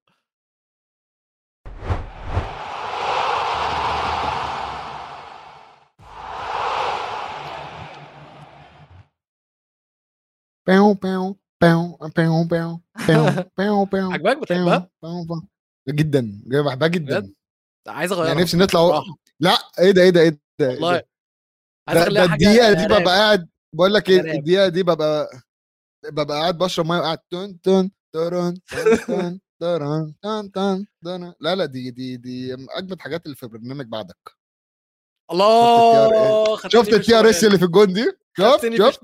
A: باو باو [laughs]
B: عجبك بتحبها؟
A: جدا بحبها جدا؟
B: عايز أغيرها
A: يعني نفسي نطلع. لا إيه ده إيه ده إيه ده إيه
B: والله؟ عايز
A: أخليها
B: حاجة
A: الدقيقة دي. ببقى قاعد بقول لك
B: إيه.
A: الدقيقة دي ببقى ببقى قاعد بشرب مية وقاعد ترن تن [laughs] تن ترن تن تن تن لا لا دي دي دي أجمد حاجات اللي في برنامج بعدك
B: الله
A: شفت التي ار اس. اللي في الجون دي شفت؟ شفت؟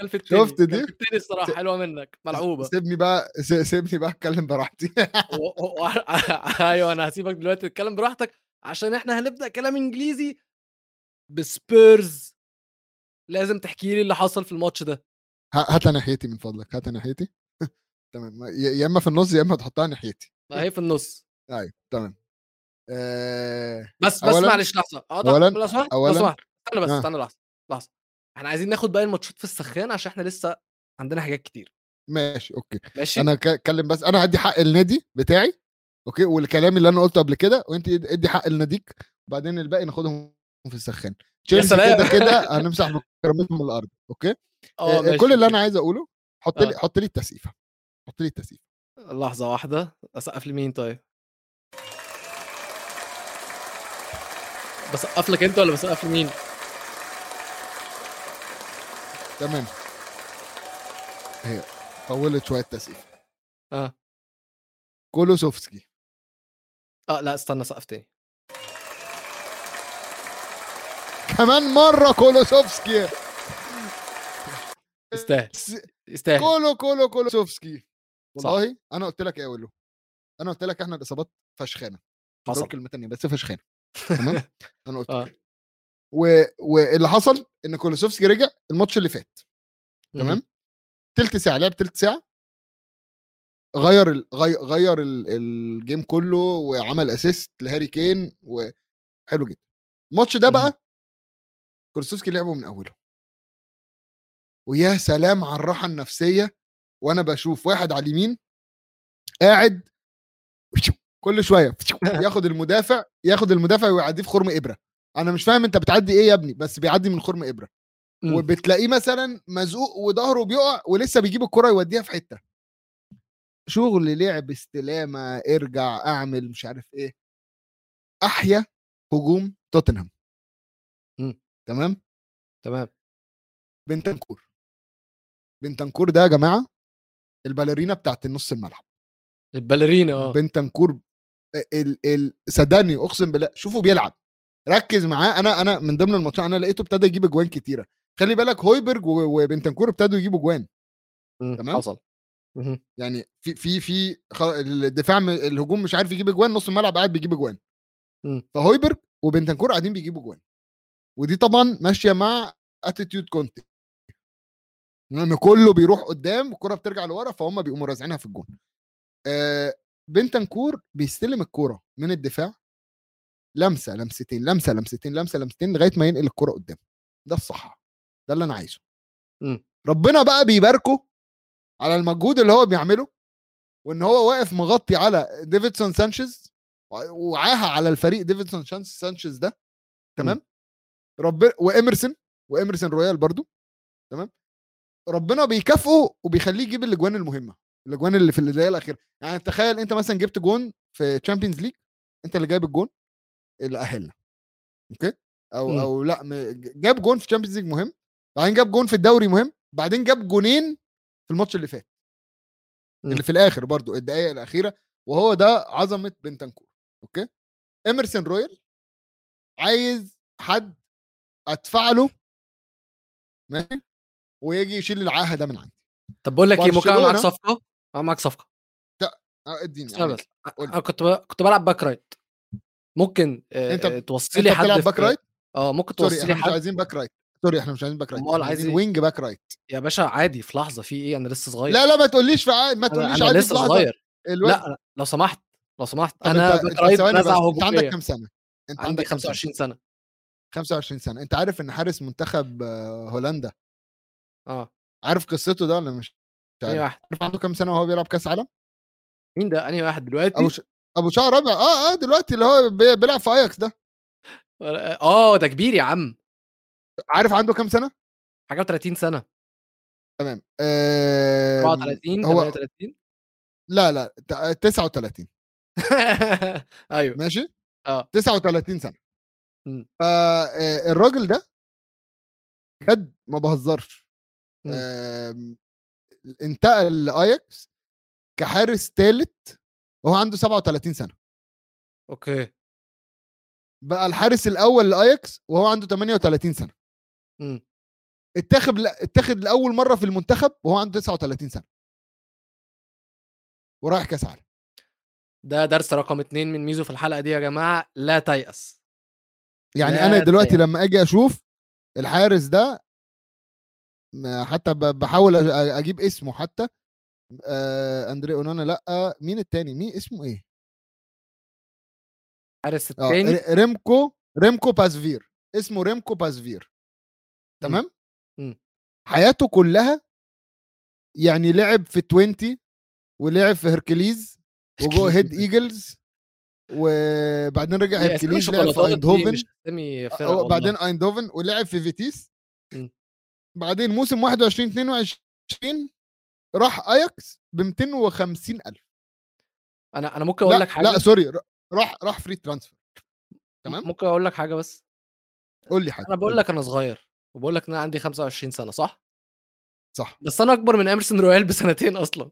A: شفت؟ شفت دي؟
B: كلفتني الصراحه حلوة منك ملعوبة.
A: سيبني بقى سيبني بقى أتكلم براحتي. [laughs]
B: أيوه أنا هسيبك دلوقتي تتكلم براحتك عشان إحنا هنبدأ كلام إنجليزي بسبيرز. لازم تحكي لي اللي حصل في الماتش ده.
A: ه- هاتها ناحيتي من فضلك هاتها ناحيتي [laughs] تمام. يا إما في النص يا إما تحطها ناحيتي
B: ما هي في النص.
A: أيوه تمام. آه،
B: بس بس معلش لحظة. ده-
A: أولاً-
B: لو سمحت لو سمحت. استنى بس
A: آه.
B: استنى لحظة لحظة. إحنا عايزين ناخد باقي الماتشات في السخان عشان إحنا لسه عندنا حاجات كتير.
A: ماشي okay.
B: ماشي؟
A: أنا اتكلم بس أنا هدي حق النادي بتاعي okay والكلام اللي أنا قلته قبل كده وأنت اد- ادي حق لناديك وبعدين الباقي ناخدهم في السخان تشيلسي. كده كده [laughs] هنمسح بكرامتهم من الأرض
B: okay؟
A: آه، كل اللي. أنا عايز أقوله حط لي
B: آه.
A: حط لي التسقيفة حط لي التسقيفة.
B: لحظة واحدة أسقف لمين طيب؟ بسقف لك أنت ولا بسقف لمين؟
A: تمام. هي طولت شوية تسقيفه
B: آه.
A: كولوسوفسكي.
B: آه لا استنى سقف تاني.
A: كمان مرة كولوسوفسكي.
B: يستاهل يستاهل.
A: كولو كولو كولوسوفسكي. والله أنا قلت لك إيه أقول له أنا قلت لك إحنا الإصابات فشخانة.
B: حصل.
A: كلمه تانية بس فشخانة. تمام؟ [laughs] أنا قلت. و... واللي حصل إن كولوسوفسكي رجع الماتش اللي فات. تمام؟ تلت ساعة لعب تلت ساعة. غير ال... غير, غير ال... ال game كله وعمل assist لهاري كين وحلو جدا. الماتش ده. بقى كولوسيفسكي لعبه من أوله. ويا سلام على الراحة النفسية وأنا بشوف واحد على اليمين قاعد كل شوية [laughs] ياخد المدافع ياخد المدافع ويعديه في خرم إبرة. أنا مش فاهم أنت بتعدي إيه يا ابني بس بيعدي من خرم إبرة.
B: إمم.
A: وبتلاقيه مثلا مزقوق وظهره بيقع ولسه بيجيب الكرة يوديها في حتة. شغل لعب استلامة ارجع أعمل مش عارف إيه. أحيا هجوم توتنهام. تمام؟
B: تمام.
A: بنتنكور بنتنكور ده يا جماعة الباليرينا بتاعت النص الملعب.
B: الباليرينا آه.
A: بنتنكور ال ال صدقني أقسم بالله شوفوا بيلعب. ركز معاه. أنا أنا من ضمن الماتشات أنا لقيته ابتدى يجيب أجوان كتيرة. خلي بالك هويبرج وبنتنكور ابتدوا يجيبوا
B: أجوان.
A: تمام؟
B: حصل.
A: يعني في في في الدفاع الهجوم مش عارف يجيب أجوان نص الملعب قاعد بيجيب
B: أجوان.
A: فهويبرج وبنتنكور قاعدين بيجيبوا أجوان. ودي طبعا ماشية مع attitude كونتي إن كله بيروح قدام الكرة بترجع لورا فهم بيقوموا رازعينها في الجون. آه بنتنكور بيستلم الكوره من الدفاع. لمسة لمستين لمسة لمستين لمسة لمستين لغاية ما ينقل الكوره قدام ده الصح. ده اللي أنا عايزه.
B: إمم.
A: ربنا بقى بيباركه على المجهود اللي هو بيعمله وإن هو واقف مغطي على ديفيدسون سانشيز وعاها على الفريق ديفيدسون سانشيز ده. تمام؟ رب واميرسون واميرسون رويال برضو. تمام؟ ربنا بيكافئه وبيخليه يجيب الأجوان المهمة. الأجوان اللي في الدقيقه الأخيرة. يعني تخيل أنت مثلا جبت جون في Champions League أنت اللي جايب الجون. اللي اهلنا okay أو
B: مم.
A: أو لأ م- جاب جون في Champions League مهم بعدين جاب جون في الدوري مهم بعدين جاب جونين في الماتش اللي فات. اللي في الآخر برضو الدقائق الأخيرة وهو ده عظمة بنتنكور okay اميرسون رويال عايز حد أدفع له ماشي ويجي يشيل العاهة ده من عندي
B: طب بقول لك إيه ممكن معاك صفقة معاك
A: صفقة أديني.
B: أنا كنت. كنت بلعب back right ممكن
A: انت-
B: توصي أنت حد
A: back right
B: آه ممكن
A: sorry
B: توصي
A: إحنا
B: لي
A: مش
B: حد
A: عايزين back right sorry إحنا مش عايزين
B: back
A: right
B: أمال
A: عايزين؟ wing back right
B: يا باشا عادي في لحظة في إيه؟ أنا لسه صغير.
A: لا لا ما تقوليش في عاد ما تقوليش عادي
B: لسه. صغير. لا لو سمحت لو سمحت أنا
A: أنت back
B: right
A: أنت عندك كام سنة؟
B: أنت
A: عندك كام سنة؟
B: 25 سنة.
A: 25 سنة. أنت عارف إن حارس منتخب آه، هولندا؟
B: آه.
A: عارف قصته ده ولا مش عارف؟
B: واحد؟
A: عارف عنده كام سنة وهو بيلعب كأس عالم؟
B: مين ده؟ أنهي واحد دلوقتي؟
A: ابو ش... أبو شعر ابيض آه آه دلوقتي اللي هو بي- بيلعب في اياكس ده.
B: آه ده كبير يا عم.
A: عارف عنده كام سنة؟
B: حاجة 30 سنة.
A: تمام. آه...
B: 34
A: هو
B: 38
A: لا لا ت- 39 [laughs]
B: أيوه.
A: ماشي؟
B: آه.
A: 39 سنة.
B: مم.
A: فالراجل ده بجد ما بهزرش.
B: مم.
A: آم، انتقل لاياكس كحارس ثالث وهو عنده 37 سنة.
B: okay.
A: بقى الحارس الأول لاياكس وهو عنده 38 سنة.
B: مم.
A: اتاخد اتاخد لأول مرة في المنتخب وهو عنده 39 سنة. ورايح كأس عالم.
B: ده درس رقم اتنين من ميزو في الحلقة دي يا جماعة لا تيأس.
A: يعني
B: لا
A: أنا دلوقتي
B: تيأس.
A: لما أجي أشوف الحارس ده حتى بحاول أجيب اسمه حتى آه اندري أونانا لأ مين التاني؟ مين اسمه إيه؟
B: حارس
A: آه
B: التاني؟
A: ر- ريمكو ريمكو بازفير اسمه ريمكو بازفير. تمام؟
B: مم.
A: حياته كلها يعني لعب في 20 ولعب في هركليز وجوه هيد Eagles وبعدين رجع هركليز لعب في أيندهوفن.
B: والله.
A: بعدين أيندهوفن ولعب في فيتيس.
B: مم.
A: بعدين موسم 21 22 راح اياكس ب 250 ألف.
B: أنا أنا ممكن أقول
A: لا
B: لك حاجة
A: لا sorry راح راح free transfer تمام؟
B: ممكن أقول لك حاجة بس.
A: قول لي حاجة
B: أنا بقول. لك أنا صغير وبقول لك إن أنا عندي 25 سنة صح؟
A: صح.
B: بس أنا أكبر من أميرسون رويال بسنتين أصلا.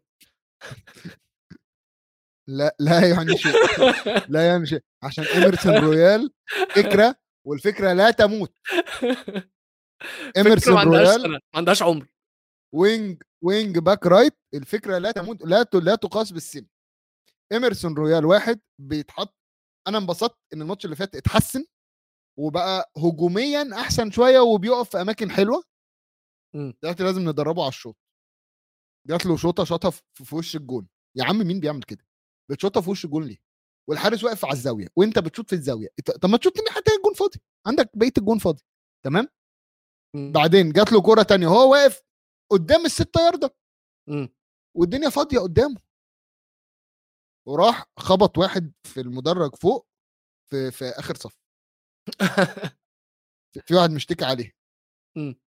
A: لا لا يعني شيء لا يعني شيء. عشان ايمرسون رويال فكرة والفكرة لا تموت.
B: عندهاش
A: رويال
B: ما عندهاش عمر.
A: wing wing back right الفكرة لا تموت لا لا تقاس بالسن. إيمرسون رويال واحد بيتحط أنا انبسطت إن الماتش اللي فات اتحسن وبقى هجوميا أحسن شوية وبيقف في أماكن حلوة.
B: مم.
A: دلوقتي لازم ندربه على الشوط. جات له شوطة شاطها في وش الجون. يا عم مين بيعمل كده؟ بتشوطها في وش الجون ليه؟ والحارس واقف على الزاوية وأنت بتشوط في الزاوية. طب ما تشوط حتى الجون فاضي. عندك بقية الجون فاضي. تمام؟
B: مم.
A: بعدين جات له كوره تانية هو واقف قدام الستة ياردة
B: مم.
A: والدنيا فاضية قدامه وراح خبط واحد في المدرج فوق في في آخر صف [laughs] في واحد مشتكي عليه
B: إمم.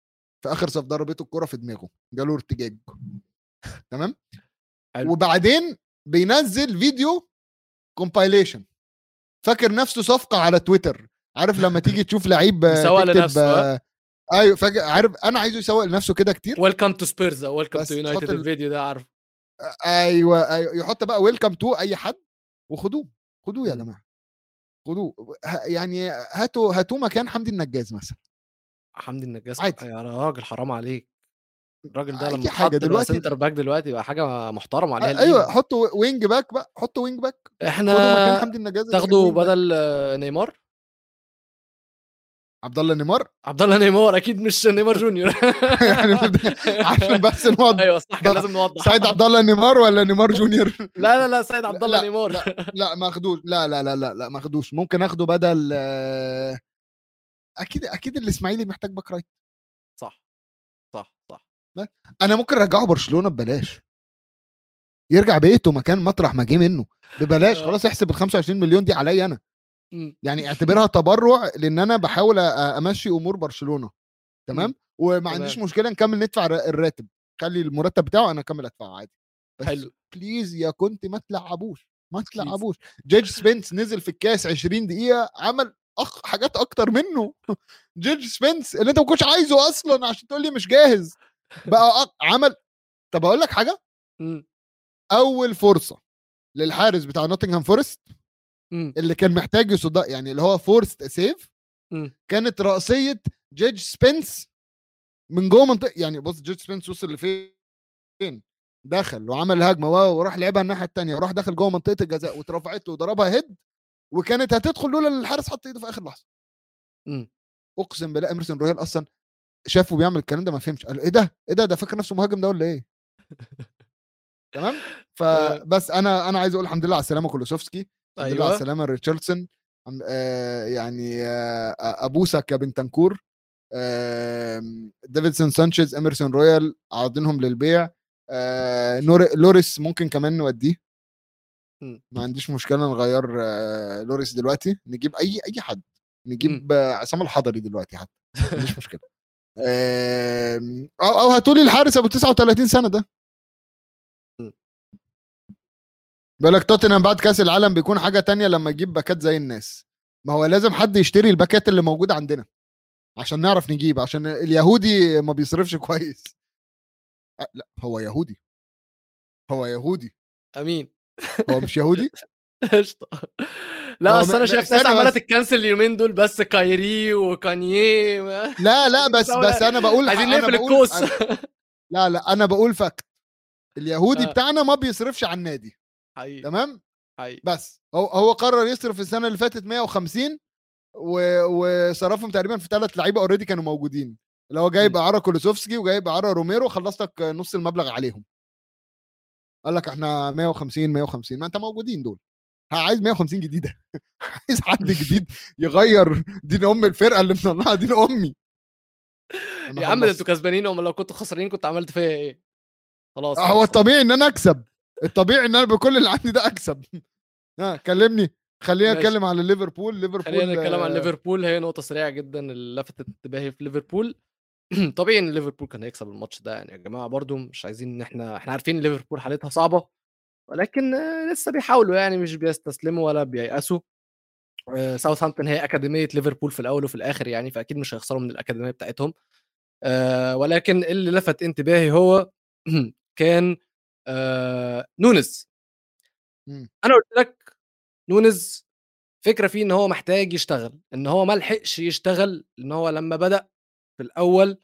A: في آخر صف ضربته الكرة في دماغه جاله ارتجاج تمام. وبعدين بينزل فيديو كومبايليشن فاكر نفسه صفقة على تويتر عارف لما تيجي تشوف لعيب [laughs] تكتب
B: لنفسه،؟
A: آه، أيوه فاكر عارف أنا عايزه يسوق لنفسه كده كتير
B: welcome to Spurs
A: أو
B: welcome
A: to
B: United
A: ال-
B: الفيديو ده عارف
A: أيوه أيوه يحط بقى welcome to أي حد وخدوه خدوه يا. جماعة خدوه يعني هاتوا هاتوه مكان حمدي النجاز مثلا
B: حمدي النجاس
A: عادي.
B: يا راجل حرام عليك الراجل ده لما بقى
A: دلوقتي-
B: center back دلوقتي بقى حاجة محترمة عليها أيوه.
A: حطوا wing back بقى حطوا وينج باك خدوا مكان
B: إحنا
A: حمدي النجاز back.
B: بدل نيمار
A: عبد الله نيمار؟ [laughs]
B: عبد الله نيمار أكيد مش نيمار جونيور. [laughs]
A: يعني [laughs] عشان بس نوضح.
B: أيوه صح كان لازم نوضح.
A: سيد عبد الله نيمار ولا نيمار جونيور؟
B: لا لا لا سيد عبد الله
A: لا،
B: نيمار.
A: لا ما أخدوش. لا لا لا لا لا ما أخدوش. ممكن أخده بدل أكيد أكيد الإسماعيلي محتاج back right.
B: صح صح صح.
A: أنا ممكن أرجعه برشلونة ببلاش. يرجع بيته مكان مطرح ما جه منه. ببلاش
B: آه.
A: خلاص احسب ال 25 مليون دي عليا
B: أنا.
A: يعني اعتبرها تبرع لأن أنا بحاول أمشي أمور برشلونة تمام
B: مم.
A: وما عنديش
B: تمام.
A: مشكلة نكمل ندفع الر- الراتب خلي المرتب بتاعه أنا أكمل أدفعه عادي بس
B: حلو.
A: please يا كونتي ما تلعبوش ما. تلعبوش جيد سبنس نزل في الكاس 20 دقيقة عمل أخ حاجات أكتر منه [laughs] جيد سبنس اللي أنت ما كنتش عايزه أصلا عشان تقول لي مش جاهز بقى أق... عمل طب أقول لك حاجة
B: مم.
A: أول فرصة للحارس بتاع نوتنغهام فورست اللي كان محتاج يصد يعني اللي هو first
B: save.
A: كانت رأسية جيد سبنس من جوه منطقة يعني بص جيد سبنس وصل لفين؟ دخل وعمل wow وراح لعبها الناحية التانية وراح دخل جوه منطقة الجزاء واترفعت له وضربها head وكانت هتدخل لولا إن الحارس حط ايده في آخر لحظة.
B: مم.
A: أقسم بالله اميرسون رويال أصلا شافه بيعمل الكلام ده ما فهمش قال إيه ده؟ إيه ده؟ ده فاكر نفسه مهاجم ده ولا إيه؟ [laughs] تمام؟ فبس أنا أنا عايز أقول الحمد لله على السلامة كولوسيفسكي. لله على
B: أيوه
A: السلامه ريتشاردسون آه يعني آه أبوسك يا بنتنكور آه ديفيدسون سانشيز اميرسون رويال عارضينهم للبيع آه لوريس ممكن كمان نوديه. ما عنديش مشكلة نغير آه لوريس دلوقتي نجيب أي أي حد نجيب آه عصام الحضري دلوقتي حتى ما عنديش [laughs] مشكلة. أو هاتولي الحارس أبو 39 سنة ده. بيقول لك توتنهام بعد كاس العالم بيكون حاجة تانية لما يجيب باكات زي الناس. ما هو لازم حد يشتري الباكات اللي موجودة عندنا عشان نعرف نجيب عشان اليهودي ما بيصرفش كويس. لا هو يهودي. هو يهودي.
B: أمين.
A: هو مش يهودي؟ [laughs]
B: قشطة. لا اصل
A: أنا
B: شايف ناس
A: عمالة.
B: تتكنسل اليومين دول بس كايري وكانيه
A: لا لا [laughs] بس بس أنا بقول
B: عايزين نقفل الكوس
A: لا لا أنا بقول fact اليهودي
B: آه.
A: بتاعنا ما بيصرفش على النادي.
B: حقيقي
A: تمام؟
B: حقيقي.
A: بس هو هو قرر يصرف السنة اللي فاتت 150 و... وصرفهم تقريبا في ثلاث لعيبة already كانوا موجودين اللي هو جايب. اعاره كولوسيفسكي وجايب اعاره روميرو خلصتك نص المبلغ عليهم. قال لك إحنا 150 150 ما أنت موجودين دول. عايز 150 جديدة. [laughs] عايز حد جديد يغير دين أم الفرقة اللي مطلعها دين أمي.
B: يا عم. أنتوا كسبانين أمال لو كنتوا خسرانين كنت عملت فيا إيه؟ خلاص
A: هو. الطبيعي إن أنا أكسب. الطبيعي إن أنا بكل اللي عندي ده أكسب. ها كلمني. خلينا. نتكلم على ليفربول. ليفربول
B: خلينا نتكلم عن ليفربول. هي نقطة سريعة جدا اللي لفتت انتباهي في ليفربول. [clears throat] طبيعي إن ليفربول كان هيكسب الماتش ده يعني يا جماعة. برضو مش عايزين إن إحنا إحنا عارفين ليفربول حالتها صعبة ولكن لسه بيحاولوا يعني مش بيستسلموا ولا بييأسوا. ساوثهامبتون هي أكاديمية ليفربول في الأول وفي الآخر يعني فأكيد مش هيخسروا من الأكاديمية بتاعتهم. آه، ولكن اللي لفت انتباهي هو [clears throat] كان آه، نونز
A: مم.
B: أنا قلت لك نونز فكرة فيه إن هو محتاج يشتغل إن هو ما لحقش يشتغل إن هو لما بدأ في الأول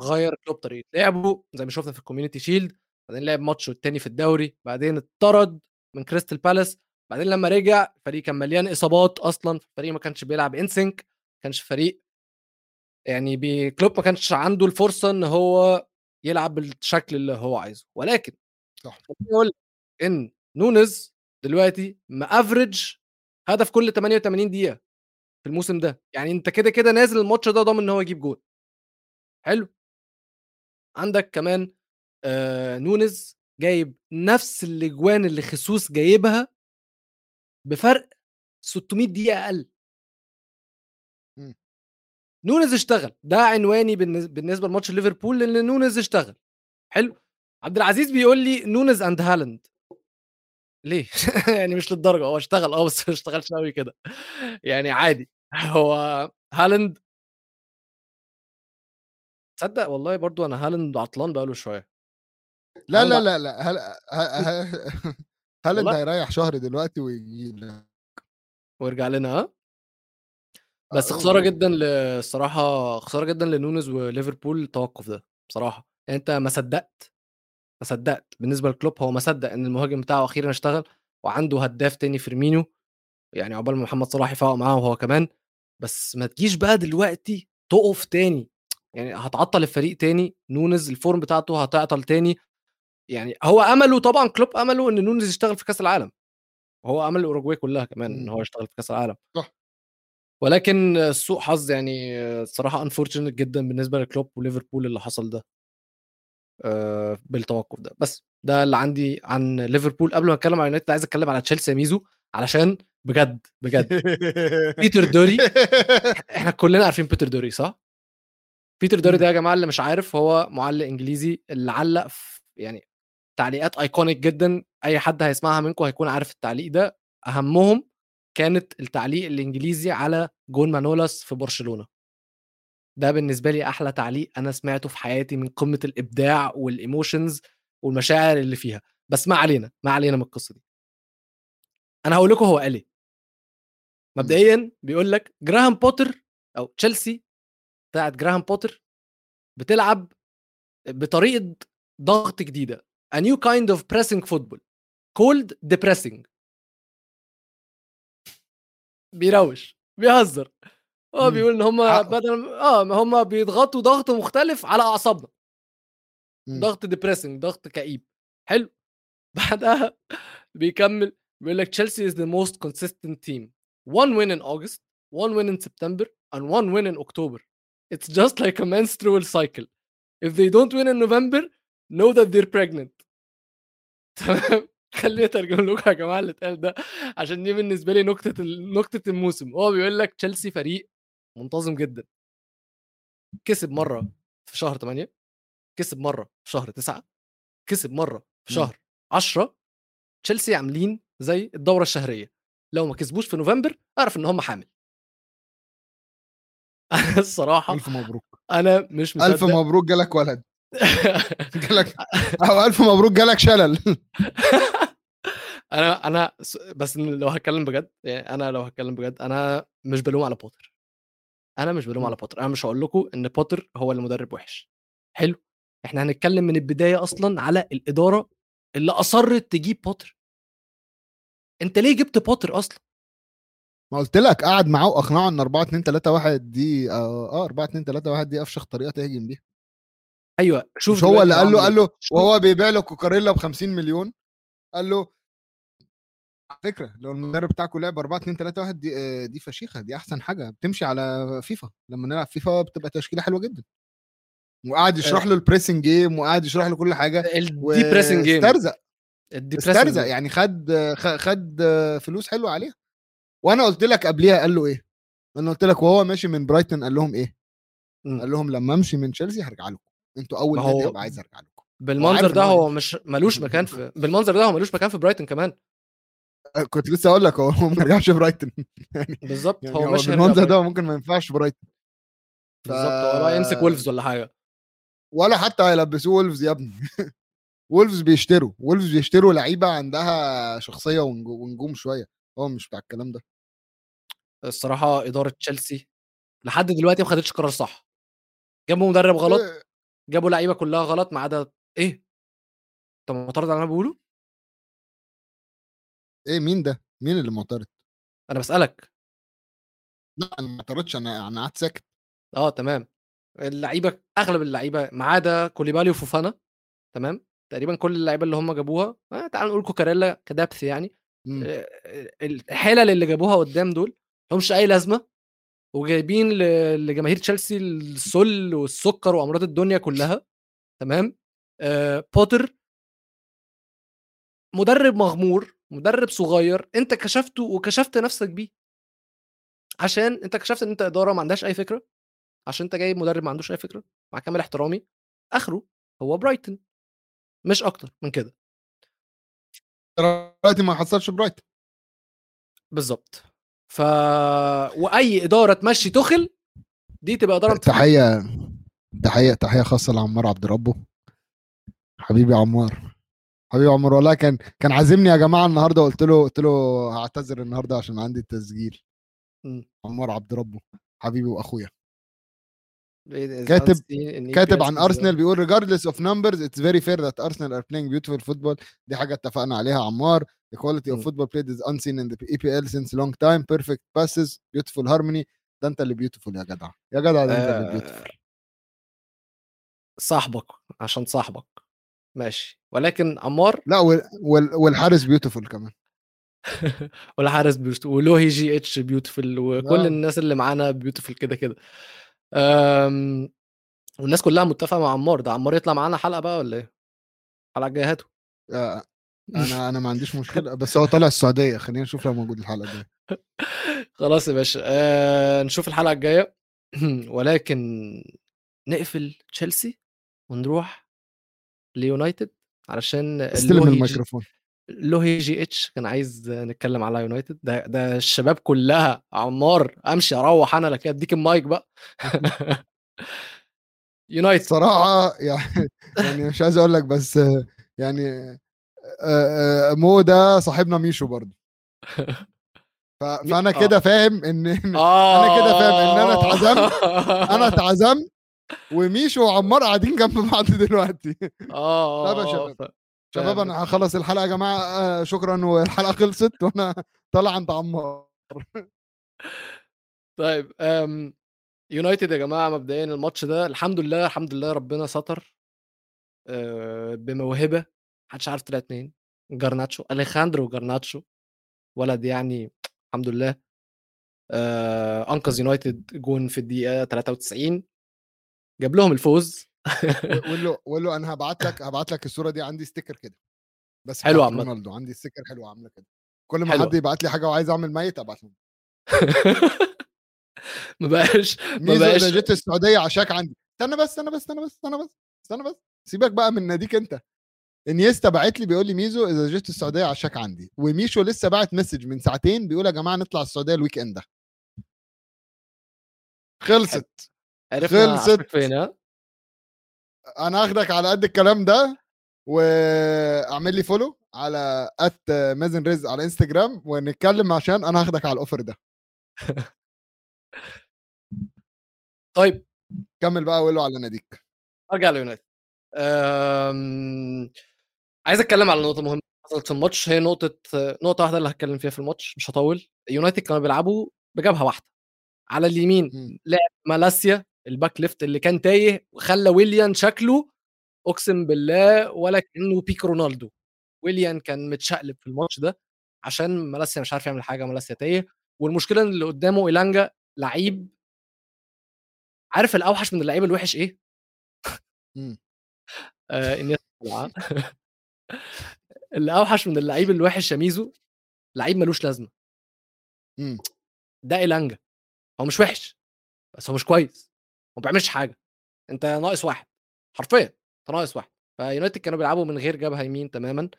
B: غير كلوب طريقة لعبه زي ما شفنا في ال Community Shield بعدين لعب ماتش التاني في الدوري بعدين اتطرد من كريستال بالاس بعدين لما رجع الفريق كان مليان إصابات أصلا الفريق ما كانش بيلعب in sync ما كانش فريق يعني بي كلوب ما كانش عنده الفرصة إن هو يلعب بالشكل اللي هو عايزه ولكن
A: صح.
B: لك إن نونز دلوقتي م average هدف كل 88 دقيقة في الموسم ده يعني أنت كده كده نازل الماتش ده ضامن إن هو يجيب جول حلو عندك كمان آه نونز جايب نفس الأجوان اللي خيسوس جايبها بفرق 600 دقيقة
A: أقل.
B: نونز اشتغل. ده عنواني بالنس- بالنسبة لماتش ليفربول لأن نونز اشتغل. حلو. عبد العزيز بيقول لي نونز and هالاند. ليه؟ [laughs] يعني مش للدرجة. هو اشتغل آه بس ما اشتغلش قوي كده. يعني عادي. هو هالاند تصدق؟ والله برضو أنا هالاند عطلان بقاله شوية.
A: لا لا لا لا. هل [laughs] هالاند هيريح شهر دلوقتي ويجي لك.
B: ويرجع لنا ها
A: آه،
B: بس
A: قول خسارة
B: جدا الصراحه خسارة جدا لنونز وليفربول التوقف ده بصراحة. يعني أنت ما صدقت ما صدقت بالنسبة لكلوب هو ما صدق إن المهاجم بتاعه أخيرا اشتغل وعنده هداف تاني فيرمينو يعني عقبال ما محمد صلاح يفوق معاه وهو كمان. بس ما تجيش بقى دلوقتي تقف تاني. يعني هتعطل الفريق تاني نونز ال form بتاعته هتعطل تاني. يعني هو أمله طبعا كلوب أمله إن نونز يشتغل في كأس العالم. وهو أمل الاوروجواي كلها كمان إن
A: إمم.
B: هو يشتغل في كأس العالم.
A: صح.
B: ولكن سوء حظ يعني الصراحة unfortunate جدا بالنسبة لكلوب وليفربول اللي حصل ده. آه، بالتوقف ده. بس ده اللي عندي عن ليفربول. قبل ما أتكلم عن يونايتد عايز أتكلم على تشيلسي ميزو علشان بجد بجد. بيتر دروري إحنا كلنا عارفين بيتر دروري صح؟ بيتر
A: دروري.
B: ده يا جماعة اللي مش عارف هو معلق إنجليزي اللي علق في يعني تعليقات iconic جدا. أي حد هيسمعها منكم هيكون عارف التعليق ده. أهمهم كانت التعليق الإنجليزي على جون مانولاس في برشلونة. ده بالنسبة لي أحلى تعليق أنا سمعته في حياتي من قمة الإبداع وال emotions والمشاعر اللي فيها. بس ما علينا ما علينا من القصة دي. أنا هقول لكم هو قال إيه. مبدئيا بيقول لك جراهام بوتر أو تشيلسي بتاعت جراهام بوتر بتلعب بطريقة ضغط جديدة. A new kind of pressing football. Called depressing. بيروش بيهزر.
A: آه
B: بيقول إن هم بدل آه ما هم بيضغطوا ضغط مختلف على أعصابنا.
A: امم.
B: ضغط depressing ضغط كئيب. حلو. [laughs] بعدها بيكمل بيقول لك Chelsea is the most consistent team 1 win in August 1 win in September and 1 win in October it's just like a menstrual cycle if they don't win in November know that they are pregnant تمام؟ خليني اترجم لكم يا جماعة اللي اتقال ده عشان دي بالنسبة لي ال- نكته الموسم. هو بيقول لك تشيلسي فريق منتظم جدا. كسب مرة في شهر 8 كسب مرة في شهر 9 كسب مرة في. شهر 10 تشيلسي عاملين زي الدورة الشهرية. لو ما كسبوش في نوفمبر أعرف إن هم حامل. [laughs] الصراحة
A: ألف مبروك.
B: أنا مش مصدق
A: الف مبروك جالك ولد. جالك أو ألف مبروك جالك شلل. [laughs]
B: أنا أنا بس لو هتكلم بجد يعني أنا لو هتكلم بجد أنا مش بلوم على بوتر. أنا مش بلوم. على بوتر. أنا مش هقول لكم إن بوتر هو اللي مدرب وحش. حلو. إحنا هنتكلم من البداية أصلا على الإدارة اللي أصرت تجيب بوتر. أنت ليه جبت بوتر أصلا؟
A: ما قلت لك قعد معاه وأقنعه إن 4 2 3 1 دي آه 4 2 3 1 دي أفشخ طريقة تهجم بيها.
B: أيوه شوف
A: مش هو اللي قال له قال. له وهو بيبيع له كوكوريلا ب 50 مليون قال له على فكرة لو المدرب بتاعكم لعب 4 2 3 1 دي آه، دي فشيخة دي أحسن حاجة بتمشي على فيفا لما نلعب فيفا بتبقى تشكيلة حلوة جدا. وقعد يشرح له ال pressing game وقعد يشرح له كل حاجة
B: ال depressing game
A: واسترزق
B: الدي
A: استرزق يعني خد خد فلوس حلوة عليها. وأنا قلت لك قبليها قال له إيه؟ أنا قلت لك وهو ماشي من برايتون قال لهم إيه؟
B: مم.
A: قال لهم لما أمشي من تشيلسي هرجع لكم. أنتوا
B: أول هو
A: نادي عايز ارجع لكم.
B: بالمنظر ده
A: هو
B: مش ملوش مكان [laughs] في بالمنظر ده هو ملوش مكان في برايتون كمان.
A: كنت لسه أقول لك هو ما رجعش [laughs] برايتون. يعني
B: بالظبط
A: يعني
B: هو
A: هو
B: مش
A: بالمنظر. ده ممكن ما ينفعش برايتون. ف-
B: بالظبط هو يمسك وولفز ولا حاجة.
A: ولا حتى هيلبسوه وولفز يا ابني. [laughs] وولفز بيشتروا وولفز بيشتروا لعيبة عندها شخصية ونجو- ونجوم شوية. هو مش بتاع الكلام ده.
B: الصراحة إدارة تشيلسي لحد دلوقتي ما خدتش قرار صح. جابوا مدرب غلط. جابوا لعيبة كلها غلط ما عدا إيه؟ انت معترض على اللي أنا بقوله؟
A: إيه مين ده؟ مين اللي معترض؟
B: أنا بسألك.
A: لا أنا ما اعترضش أنا أنا قعدت ساكت.
B: آه تمام. اللعيبة أغلب اللعيبة ما عدا كوليبالي وفوفانا تمام؟ تقريبا كل اللعيبة اللي هم جابوها آه تعال نقول كوكاريلا كدبث يعني
A: مم.
B: آه، الحلل اللي جابوها قدام دول همش أي لازمة. وجايبين لجماهير تشيلسي السل والسكر وأمراض الدنيا كلها تمام؟ آه بوتر مدرب مغمور مدرب صغير أنت كشفته وكشفت نفسك بيه. عشان أنت كشفت إن أنت إدارة ما عندهاش أي فكرة عشان أنت جايب مدرب ما عندوش أي فكرة مع كامل احترامي آخره هو برايتن. مش أكتر من كده.
A: دلوقتي ما حصلش برايتن.
B: بالظبط. ف وأي إدارة تمشي تخل دي تبقى إدارة
A: تحية تحية تحية خاصة لعمار عبد ربه. حبيبي عمار. حبيبي عمر والله كان كان عازمني يا جماعة النهارده قلت له قلت له هعتذر النهارده عشان عندي التسجيل. عمار عبد ربه حبيبي وأخويا. كاتب كاتب عن ارسنال بيقول regardless of numbers it's very fair that Arsenal are playing beautiful football. دي حاجة اتفقنا عليها عمار. The quality of football played is unseen in the EPL since long time. Perfect passes beautiful harmony. ده انت اللي beautiful يا جدع. يا جدع ده انت اللي beautiful
B: صاحبك عشان صاحبك. ماشي. ولكن عمار؟
A: لا والحارس beautiful كمان. [laughs]
B: والحارس beautiful ولوهي جي اتش beautiful وكل آه. الناس اللي معانا beautiful كده كده. والناس كلها متفقة مع عمار ده عمار يطلع معانا حلقة بقى ولا إيه؟ الحلقة الجاية هاته.
A: أنا أنا ما عنديش مشكلة بس هو طالع السعودية خلينا نشوف لو موجود الحلقة الجاية. [laughs]
B: خلاص يا باشا آه نشوف الحلقة الجاية. [clears throat] ولكن نقفل تشيلسي ونروح ليونايتد علشان
A: استلم الميكروفون.
B: لوهي جي اتش كان عايز نتكلم على يونايتد. ده ده الشباب كلها عمار امشي أروح أنا لك اديك المايك بقى. [laughs]
A: يونايتد. صراحة يعني يعني مش عايز أقول لك بس يعني مو ده صاحبنا ميشو برضه. [laughs] فأنا كده آه. فاهم إن أنا كده فاهم إن أنا اتعزمت أنا [laughs] اتعزمت وميشو وعمار قاعدين جنب بعض دلوقتي.
B: آه
A: طب يا شباب أنا هخلص الحلقة يا جماعة آه شكرا والحلقة خلصت وأنا [laughs] طالع عند عمار.
B: طيب يونايتد يا جماعة مبدئيا الماتش ده الحمد لله الحمد لله ربنا ستر آه بموهبة محدش عارف طلع اتنين جارناتشو أليخاندرو جارناتشو ولد يعني الحمد لله آه أنقذ يونايتد جون في الدقيقة 93 جاب لهم الفوز. [laughs]
A: قول له قول له أنا هبعت لك هبعت لك الصورة دي عندي sticker كده. بس
B: حلو عامة.
A: رونالدو عندي sticker حلو عاملة كده. كل ما حد يبعت لي حاجة وعايز أعمل mute ابعت له. [laughs]
B: ما بقاش
A: ما بقاش جيت السعودية عشاك عندي. استنى بس استنى بس استنى بس استنى بس استنى بس. سيبك بقى من ناديك أنت. إنيستا باعت لي بيقول لي ميزو إذا جيت السعودية عشاك عندي. وميشو لسه باعت message من ساعتين بيقول يا جماعة نطلع السعودية ال weekend ده. خلصت.
B: خلصت. فين
A: أنا اخدك على قد الكلام ده واعمل لي follow على at مازن رز على انستجرام ونتكلم عشان أنا هاخدك على ال offer ده. [laughs]
B: طيب.
A: كمل بقى وقول له على ناديك
B: أرجع ليونايتد أم... عايز أتكلم على نقطة مهمة حصلت في الماتش هي نقطة نقطة واحدة اللي هتكلم فيها في الماتش مش هطول. يونايتد كانوا بيلعبوا بجبهة واحدة. على اليمين لعب مالاسيا ال back left اللي كان تايه وخلى ويليان شكله أقسم بالله ولا كأنه بيك رونالدو. ويليان كان متشقلب في الماتش ده عشان مالاسيا مش عارف يعمل حاجة مالاسيا تايه. والمشكلة اللي قدامه إيلانجا لعيب عارف الأوحش من اللعيب الوحش إيه؟ [laughs] آه الأوحش من اللعيب الوحش يا ميزو لعيب ملوش لازمة. ده إيلانجا. هو مش وحش بس هو مش كويس. ما بيعملش حاجة. أنت ناقص واحد حرفيا أنت ناقص واحد. فيونايتد كانوا بيلعبوا من غير جبهة يمين تماما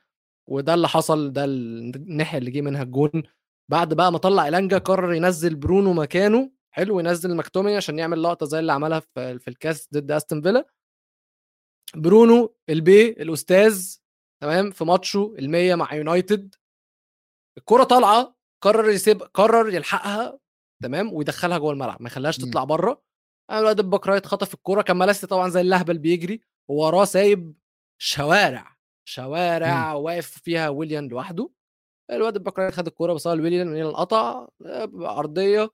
B: وده اللي حصل ده الناحية اللي جه منها الجون. بعد بقى ما طلع إيلانجا قرر ينزل برونو مكانه حلو ينزل مكتوميناي عشان يعمل لقطة زي اللي عملها في, الكاس ضد أستون فيلا. برونو ال B الأستاذ تمام في ماتشه ال100 مع يونايتد. الكرة طالعة قرر يسيب قرر يلحقها تمام ويدخلها جوه الملعب ما يخليهاش تطلع بره. الواد ال back right خطف الكوره. كان مالاسي طبعا زي اللهبل بيجري ووراه سايب شوارع شوارع م. واقف فيها ويليان لوحده. الواد ال back right خد الكوره بصها لويليان ويليان قطع عرضيه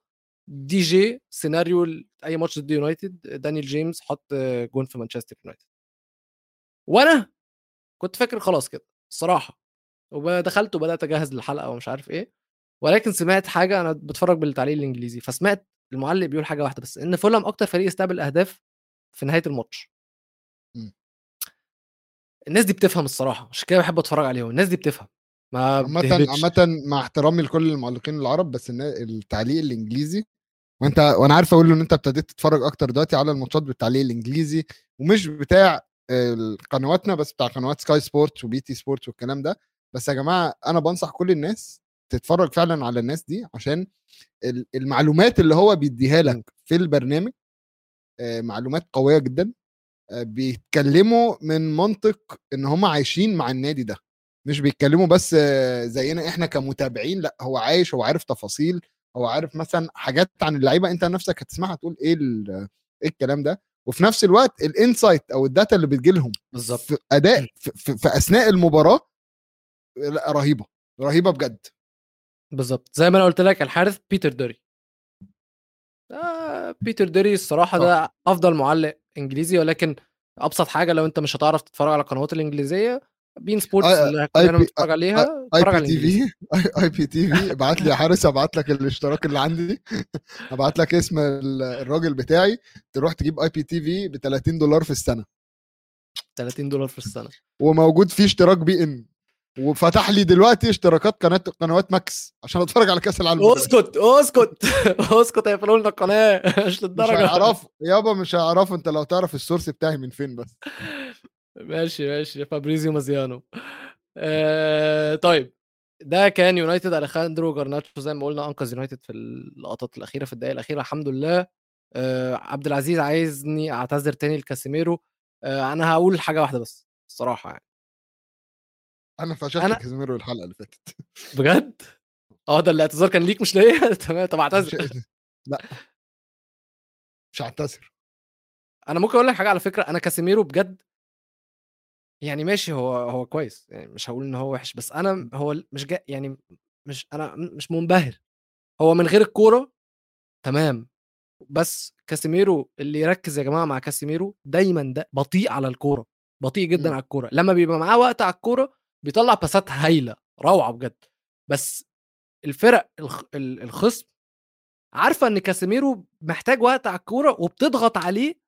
B: دي جي سيناريو أي ماتش ضد يونايتد دانيال جيمس حط جون في مانشستر يونايتد. وأنا كنت فاكر خلاص كده الصراحه ودخلت وبدأت أجهز للحلقة ومش عارف إيه. ولكن سمعت حاجة أنا بتفرج بالتعليق الإنجليزي فسمعت المعلق بيقول حاجة واحدة بس إن فولهام أكتر فريق استقبل أهداف في نهاية الماتش. الناس دي بتفهم الصراحة عشان كده بحب أتفرج عليهم الناس دي بتفهم ما
A: عامة عامة مع احترامي لكل المعلقين العرب بس التعليق الإنجليزي وأنت وأنا عارف أقول له إن أنت ابتديت تتفرج أكتر دلوقتي على الماتشات بالتعليق الإنجليزي ومش بتاع قنواتنا بس بتاع قنوات سكاي سبورتس وبي تي سبورتس والكلام ده. بس يا جماعة أنا بنصح كل الناس تتفرج فعلا على الناس دي عشان ال- المعلومات اللي هو بيديها. لك في البرنامج آه، معلومات قوية جدا آه، بيتكلموا من منطق إن هم عايشين مع النادي ده. مش بيتكلموا بس زينا إحنا كمتابعين لأ هو عايش هو عارف تفاصيل هو عارف مثلا حاجات عن اللعيبة أنت نفسك هتسمعها تقول إيه إيه الكلام ده؟ وفي نفس الوقت ال insight أو ال data اللي بتجي لهم
B: بالظبط.
A: في أداء في, في, في أثناء المباراة لأ رهيبة رهيبة بجد.
B: بالظبط زي ما أنا قلت لك الحارس بيتر دوري. آه بيتر دوري الصراحة ده أفضل معلق إنجليزي ولكن أبسط حاجة لو أنت مش هتعرف تتفرج على القنوات الإنجليزية بين سبورتس
A: آي-
B: اللي كلنا
A: بي-
B: بنتفرج عليها
A: اي بي تي في اي بي تي في ابعت لي يا حارس ابعت لك الاشتراك اللي عندي. [laughs] ابعت لك اسم ال- الراجل بتاعي تروح تجيب IPTV ب 30 دولار في السنة.
B: 30 دولار في السنة.
A: وموجود فيه اشتراك بي ان وفتح لي دلوقتي اشتراكات قناه قنوات ماكس عشان أتفرج على كأس العالم.
B: اسكت اسكت اسكت هيقفلوا لنا القناة. [laughs] مش
A: مش
B: للدرجة.
A: هيعرفوا يابا مش هيعرفوا انت لو تعرف ال source بتاعي من فين بس.
B: ماشي ماشي. فابريزيو مازنيانو. آه طيب. ده كان يونايتد أليخاندرو جرناتشو زي ما قلنا أنقذ يونايتد في اللقطات الأخيرة في الدقائق الأخيرة. الحمد لله. آه عبد العزيز عايزني أعتذر تاني لكاسيميرو. آه أنا هقول حاجة واحدة بس الصراحة يعني.
A: أنا فشلت
B: أنا-
A: كاسيميرو الحلقة اللي فاتت.
B: بجد؟ آه ده الاعتذار كان ليك مش ليا؟ [laughs] تمام طب اعتذر.
A: مش- لأ. مش هعتذر
B: أنا ممكن أقول لك حاجة على فكرة أنا كاسيميرو بجد يعني ماشي هو هو كويس يعني مش هقول إن هو وحش بس أنا هو مش جا يعني مش أنا مش منبهر. هو من غير الكورة تمام بس كاسيميرو اللي يركز يا جماعة مع كاسيميرو دايما ده بطيء على الكورة بطيء جدا
A: مم.
B: على الكورة. لما بيبقى معاه وقت على الكورة بيطلع passات هايلة روعة بجد. بس الفرق الخ... ال- الخصم عارفة إن كاسيميرو محتاج وقت على الكورة وبتضغط عليه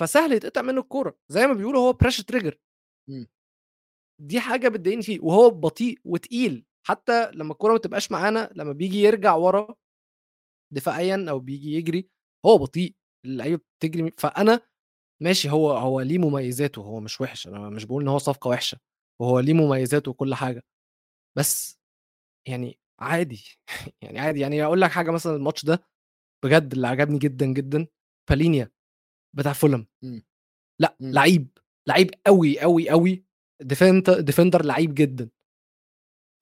B: فسهل يتقطع منه الكورة. زي ما بيقولوا هو pressure trigger
A: مم.
B: دي حاجة بتضايقني فيه وهو بطيء وتقيل. حتى لما الكورة ما تبقاش معانا لما بيجي يرجع ورا دفاعيا أو بيجي يجري هو بطيء. اللعيبة بتجري فأنا ماشي هو هو ليه مميزاته؟ هو مش وحش أنا مش بقول إن هو صفقة وحشة. وهو ليه مميزاته وكل حاجة بس يعني عادي [laughs] يعني عادي يعني أقول لك حاجة مثلا الماتش ده بجد اللي عجبني جدا جدا بالينيا بتاع فولهام.
A: مم.
B: لأ
A: مم.
B: لعيب لعيب قوي قوي قوي defender defender لعيب جدا.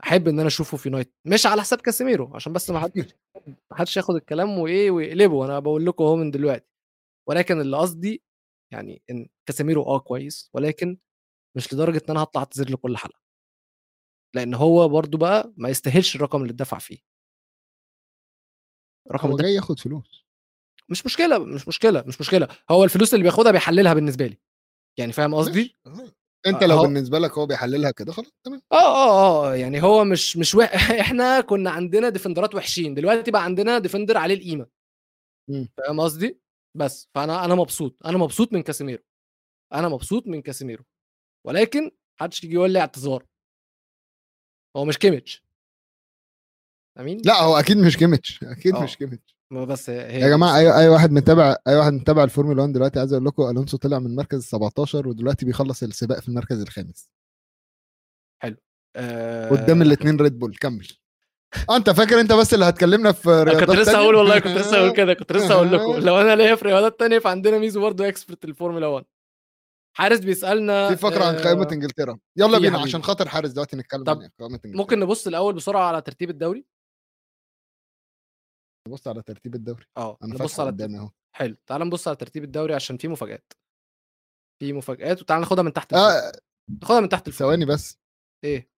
B: أحب إن أنا أشوفه في يونايتد. مش على حساب كاسيميرو عشان بس ما حدش [laughs] ما حدش ياخد الكلام وإيه ويقلبه. أنا بقول لكم أهو من دلوقتي. ولكن اللي قصدي يعني إن كاسيميرو آه كويس ولكن مش لدرجة إن أنا هطلع أعتذر له كل حلقة. لأن هو برضو بقى ما يستاهلش الرقم اللي اتدفع فيه. الرقم
A: هو جاي ياخد فلوس.
B: مش مشكلة مش مشكلة مش مشكلة. هو الفلوس اللي بياخدها بيحللها بالنسبة لي. يعني فاهم قصدي؟
A: ماشي. انت
B: آه،
A: لو
B: هو-
A: بالنسبة لك هو بيحللها كده خلاص تمام.
B: آه آه آه يعني هو مش مش وح... [laughs] إحنا كنا عندنا defender ات وحشين. دلوقتي بقى عندنا defender عليه
A: القيمة.
B: فاهم قصدي؟ بس. فأنا أنا مبسوط. أنا مبسوط من كاسيميرو. أنا مبسوط من كاسيميرو. ولكن محدش يجي يقول لي اعتذار. هو مش كيميتش. أمين؟
A: لا هو أكيد مش كيميتش أكيد
B: آه.
A: مش كيميتش.
B: ما بس هي
A: يا
B: جماعة.
A: أي أي واحد متابع أي واحد متابع الفورمولا 1 دلوقتي عايز أقول لكم ألونسو طلع من المركز 17 ودلوقتي بيخلص السباق في المركز الخامس.
B: آه...
A: قدام الاثنين ريد بول كمل. آه أنت فاكر أنت بس اللي هتكلمنا في رياضات
B: كنت لسه؟ هقول والله كنت لسه هقول كده كنت لسه هقول لكم. [laughs] لو أنا ليا في رياضات تانية فعندنا ميزو برضه expert الفورمولا 1 حارث بيسألنا
A: في فقرة عن
B: آه،
A: قائمه إنجلترا. يلا بينا
B: حبيبي.
A: عشان خاطر حارث دلوقتي نتكلم
B: طب
A: عن قائمة إنجلترا.
B: ممكن نبص الأول بسرعة على ترتيب الدوري؟
A: نبص على ترتيب الدوري.
B: آه
A: أنا
B: نبص على
A: قدامي أهو.
B: حلو تعال نبص على ترتيب الدوري عشان في مفاجآت. في مفاجآت وتعال ناخدها من تحت
A: آه
B: ناخدها من تحت لفوق.
A: ثواني بس.
B: إيه؟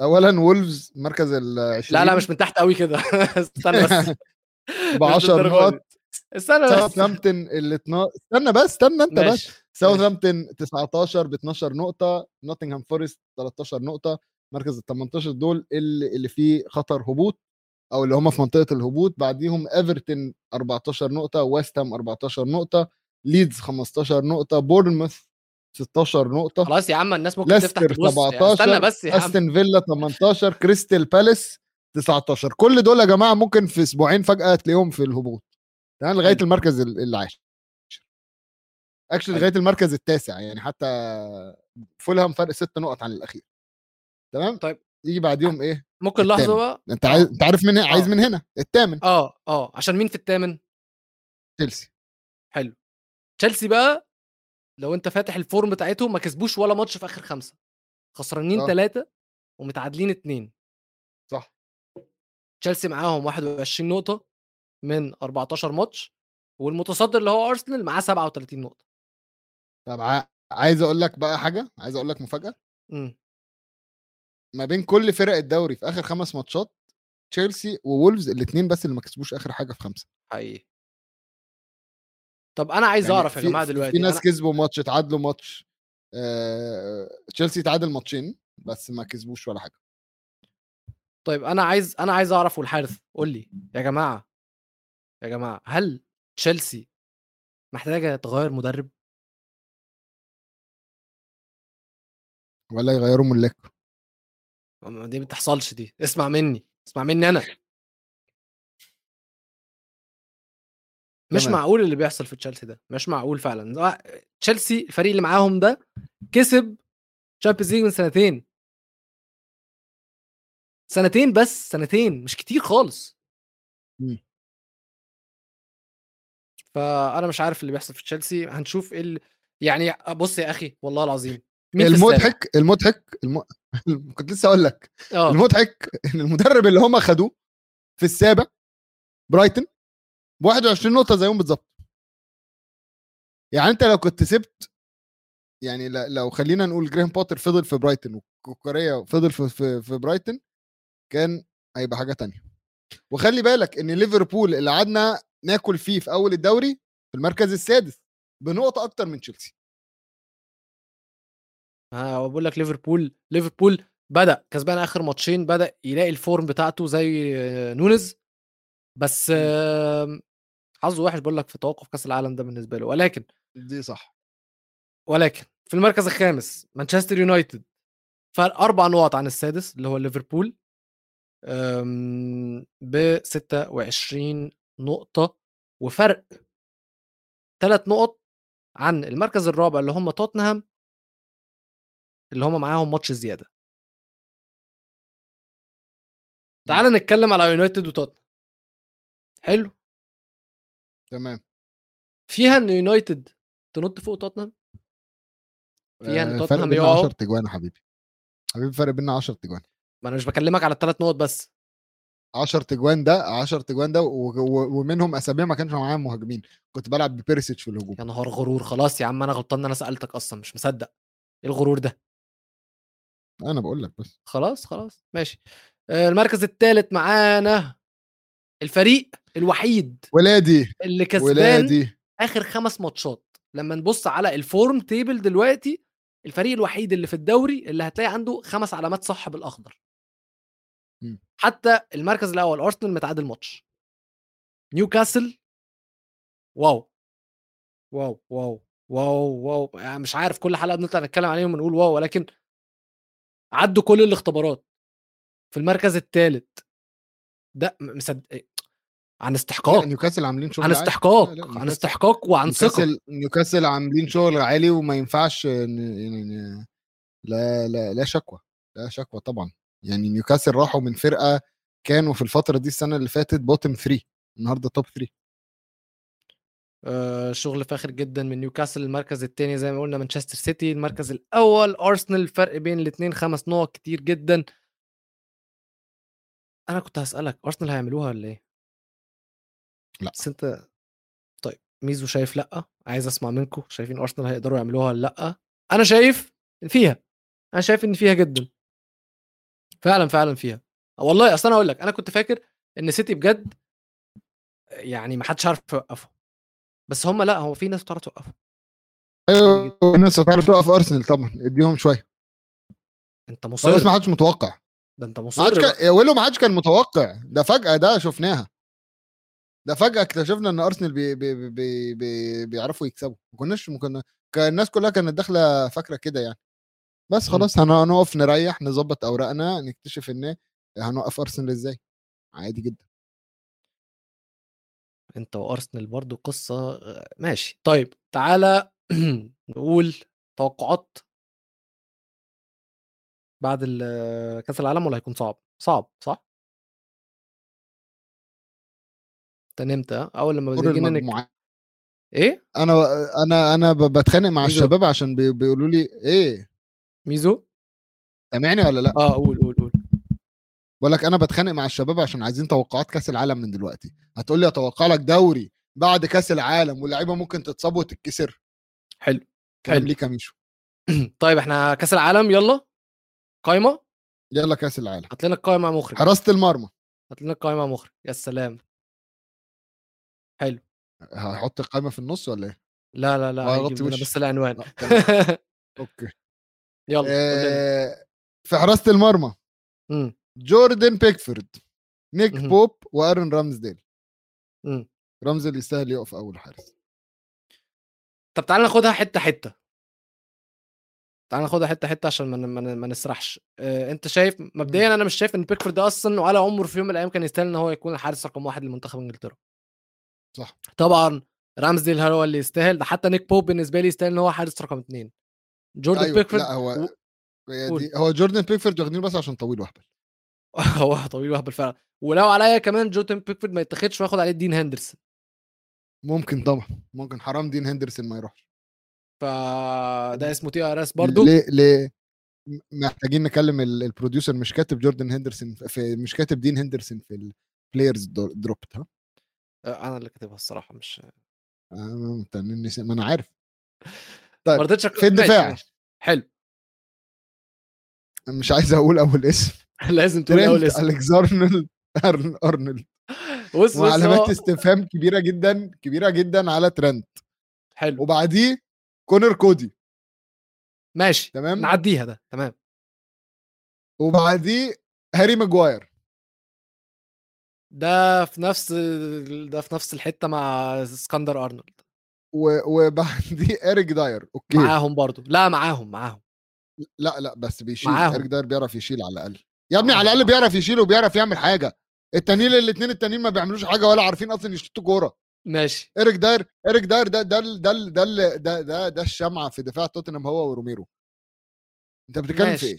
A: اولا وولفز مركز ال 20
B: لا لا مش من تحت قوي كده. [laughs] استنى بس. [laughs]
A: ب 10
B: للدرجة
A: نقط.
B: استنى بس.
A: ساوثهامبتون ال 12 استنى بس استنى انت بس. ساوثهامبتون 19 ب 12 نقطة نوتنغهام فورست 13 نقطة مركز ال 18 دول اللي, اللي فيه خطر هبوط أو اللي هم في منطقة الهبوط. بعديهم ايفرتون 14 نقطة ويست هام 14 نقطة ليدز 15 نقطة بورنموث 16 نقطة
B: خلاص يا عم الناس ممكن تفتح تبص يعني.
A: 17
B: استنى بس يا عم.
A: استون فيلا 18 كريستال بالاس 19 كل دول يا جماعة ممكن في أسبوعين فجأة تلاقيهم في الهبوط. تمام
B: لغاية.
A: المركز ال- العاشر
B: actually.
A: لغاية المركز التاسع يعني حتى فولهام فرق ست نقط عن الأخير. تمام؟
B: طيب.
A: يجي بعديهم إيه؟
B: ممكن لحظة
A: التامن.
B: بقى؟
A: أنت
B: آه.
A: عايز أنت عارف من هنا عايز
B: آه.
A: من هنا؟ الثامن
B: آه آه. عشان مين في الثامن
A: تشيلسي.
B: حلو. تشيلسي بقى لو أنت فاتح ال form بتاعتهم ما كسبوش ولا ماتش في آخر خمسة. خسرانين
A: آه.
B: ثلاثة ومتعادلين اثنين
A: صح.
B: تشيلسي معاهم 21 نقطة. من 14 ماتش والمتصدر اللي هو أرسنال معاه 37 نقطة.
A: طب عايز أقول لك بقى حاجة عايز أقول لك مفاجأة.
B: امم.
A: ما بين كل فرق الدوري في آخر خمس ماتشات تشيلسي وولفز الاثنين بس اللي ما كسبوش آخر حاجة في خمسة.
B: حقيقي. طب أنا عايز
A: يعني
B: أعرف يا
A: جماعة
B: دلوقتي
A: في ناس
B: أنا...
A: كسبوا ماتش اتعادلوا ماتش آه، تشيلسي تعادل ماتشين بس ما كسبوش ولا حاجة.
B: طيب أنا عايز أنا عايز أعرف والحارث قول لي يا جماعة يا جماعة هل تشيلسي محتاجة تغير مدرب؟
A: ولا يغيروا ملاك.
B: دي ما بتحصلش دي. اسمع مني اسمع مني أنا. مش
A: تمام.
B: معقول اللي بيحصل في تشيلسي ده. مش معقول فعلا. آه، تشيلسي الفريق اللي معاهم ده كسب Champions League من سنتين. سنتين بس سنتين مش كتير خالص.
A: مم.
B: فأنا مش عارف اللي بيحصل في تشيلسي هنشوف إيه اللي... يعني بص يا أخي والله العظيم؟
A: المضحك المضحك الم... [laughs] كنت لسه أقول لك
B: آه.
A: المضحك إن المدرب اللي هم خدوه في السابع برايتن ب 21 نقطة زيهم بالظبط يعني أنت لو كنت سبت يعني لو خلينا نقول جريم بوتر فضل في برايتن وكوكوريا فضل في, في, في برايتن كان هيبقى حاجة تانية. وخلي بالك إن ليفربول اللي قعدنا ناكل فيه في أول الدوري في المركز السادس بنقطه أكتر من تشيلسي.
B: ها بقول لك ليفربول ليفربول بدأ كسبان آخر ماتشين بدأ يلاقي ال form بتاعته زي آه، نونيز بس حظه وحش بقول لك في توقف كأس العالم ده بالنسبة له. ولكن
A: دي صح.
B: ولكن في المركز الخامس مانشستر يونايتد فرق أربع نقط عن السادس اللي هو ليفربول ب 26 نقطة وفرق ثلاث نقط عن المركز الرابع اللي هم توتنهام اللي هم معاهم ماتش زيادة. تعال نتكلم على يونايتد وتوتنهام. حلو؟
A: تمام.
B: فيها إن يونايتد تنط فوق توتنهام؟ فيها إن
A: آه،
B: توتنهام يقعوا؟
A: 10 تجوان يا حبيبي. حبيبي فرق بيننا 10 تجوان.
B: ما أنا مش بكلمك على الثلاث نقط بس.
A: 10 تجوان ده 10 تجوان ده ومنهم اسابيع ما كانش معايا مهاجمين. كنت بلعب ببيرسيتش في الهجوم.
B: يا نهار غرور خلاص يا عم أنا غلطان إن أنا سألتك أصلا مش مصدق. إيه الغرور ده؟
A: أنا بقول لك بس.
B: خلاص خلاص ماشي. آه، المركز الثالث معانا الفريق الوحيد
A: ولادي
B: اللي كسبان
A: ولادي.
B: آخر خمس ماتشات. لما نبص على ال form table دلوقتي الفريق الوحيد اللي في الدوري اللي هتلاقي عنده خمس علامات صح
A: بالأخضر.
B: حتى المركز الأول أرسنال متعادل ماتش. نيوكاسل واو. واو واو واو واو. يعني مش عارف كل حلقة بنطلع نتكلم عليهم ونقول واو ولكن عدوا كل الاختبارات. في المركز الثالث ده مصدق إيه؟ عن استحقاق.
A: نيوكاسل عاملين شغل
B: عن. استحقاق.
A: لا، لا،
B: عن استحقاق وعن ثقة.
A: نيوكاسل نيوكاسل عاملين شغل عالي وما ينفعش ن- يعني ن- لا لا لا شك ولا شك طبعا. يعني نيوكاسل راحوا من فرقة كانوا في الفترة دي السنة اللي فاتت bottom 3 النهارده top 3
B: آه، شغل فاخر جدا من نيوكاسل المركز الثاني زي ما قلنا مانشستر سيتي المركز الأول أرسنال الفرق بين الاثنين خمس نقط كتير جدا. أنا كنت هسألك أرسنال هيعملوها ولا إيه؟
A: لا.
B: بس أنت طيب ميزو شايف لأ؟ عايز أسمع منكم شايفين أرسنال هيقدروا يعملوها ولا لأ؟ أنا شايف فيها أنا شايف إن فيها جدا. فعلا فعلا فيها. والله أصل أنا أقول لك أنا كنت فاكر إن سيتي بجد يعني ما حدش عارف يوقفه. بس هم لأ هو في ناس بتعرف توقفه.
A: أيوه الناس هتعرف توقف ارسنال طبعا اديهم شوية.
B: أنت مصر
A: خلاص ما حدش متوقع.
B: ده أنت
A: ما
B: مصر
A: حدش
B: بقى.
A: كان ولو ما حدش كان متوقع. ده فجأة ده شفناها. ده فجأة اكتشفنا إن ارسنال بي بي بي بي بي بيعرفوا يكسبوا. ما كناش ما كنا كان الناس كلها كانت داخلة فاكرة كده يعني. بس
B: إمم.
A: خلاص هن- هنقف نريح نظبط اوراقنا نكتشف إن هنوقف أرسنال إزاي عادي جدا
B: أنت وأرسنال برضه قصة آآ ماشي. طيب تعالَ [clears throat] نقول توقعات بعد كأس العالم والّا هيكون صعب؟ صعب صح؟ أنت نمت ها؟ أول لمّا
A: دور
B: جينا نك إيه؟
A: أنا أنا أنا بتخانق مع. الشباب عشان بي- بيقولوا لي إيه
B: ميزو؟
A: سامعني ولا لأ
B: آه قُل، قُل، قُل.
A: بقول لك أنا بتخانق مع الشباب عشان عايزين توقعات كأس العالم من دلوقتي هتقول لي أتوقع لك دوري بعد كأس العالم واللعيبة ممكن تتصاب وتتكسر
B: حلو.
A: كلام. ليك يا ميشو [clears throat]
B: طيب إحنا كأس العالم يالّا، قايمة؟
A: يلا كأس العالم
B: هات لنا القايمة يا مُخرج،
A: حراسة المرمى
B: هات لنا القايمة يا مُخرج، يا سلام. حلو.
A: هحط القائمه في النص ولا إيه
B: لا، لا، لا،. بس العنوان.
A: آه،. [laughs]
B: أوكي لنا.
A: آه، في حراسة المرمى جوردن بيكفورد نيك. بوب وآرون رامزديل. رامزديل يستاهل يقف أول حارس
B: طب تعالَ ناخدها حتّة، حتّة. تعالَ ناخدها حتّة، حتّة عشان ما ما نسرحش. آآ أنت شايف مبدئيًا أنا مش شايف إن بيكفورد ده أصلًا ولا عمره في يوم من الأيام كان يستاهل إن هو يكون الحارس رقم 1 لمنتخب إنجلترا.
A: صح
B: طبعًا رامسديل هو اللي يستاهل، ده حتى نيك بوب بالنسبة لي يستاهل إن هو حارس رقم 2. جوردن
A: أيوه
B: بيكفورد
A: لأ هو
B: و
A: هو جوردن بيكفورد واخدينه بس عشان طويل واهبل [laughs]
B: هو طويل وأهبل فعلًا. ولو عليّا كمان جوردن بيكفورد ما يتاخدش وآخد عليه دين هندرسون.
A: ممكن طبعا ممكن حرام دين هندرسون ما يروحش
B: فده اسمه TRS برضه.
A: ليه ليه محتاجين نكلم ال- البروديوسر مش كاتب جوردن هندرسون في مش كاتب دين هندرسون في البلايرز دروبت ها
B: أنا اللي كاتبها الصراحة مش
A: آه، ما أنا عارف [laughs] طيب
B: رضيتش أك
A: في الدفاع.
B: حلو.
A: مش عايز أقول أول اسم [laughs]
B: لازم تقول
A: ترينت
B: اسم.
A: ألكسندر أرنولد أرن- أرنولد
B: بُص،
A: وعلامات
B: هو
A: استفهام كبيرة جدا كبيرة جدا على ترنت
B: حلو.
A: وبعديه كونر كودي
B: ماشي،
A: تمام
B: نعدّيها ده، تمام.
A: وبعديه هاري ماجواير
B: ده في نفس ده في نفس الحتّة مع اسكندر أرنولد.
A: و- وبعديه [laughs] اريك داير أوكي
B: معاهم برضه. لا معاهم، معاهم.
A: لا لا بس بيشيل
B: معاهم.
A: اريك داير بيعرف يشيل على الأقل يا ابني على
B: الأقل.
A: بيعرف يشيل وبيعرف يعمل حاجة التانيين الاثنين التانيين ما بيعملوش حاجة ولا عارفين أصلا يشوطوا كورة
B: ماشي.
A: اريك داير اريك داير ده ده ده ده ال- ده ده, ده الشمعة في دفاع توتنهام هو وروميرو أنت بتتكلم في. إيه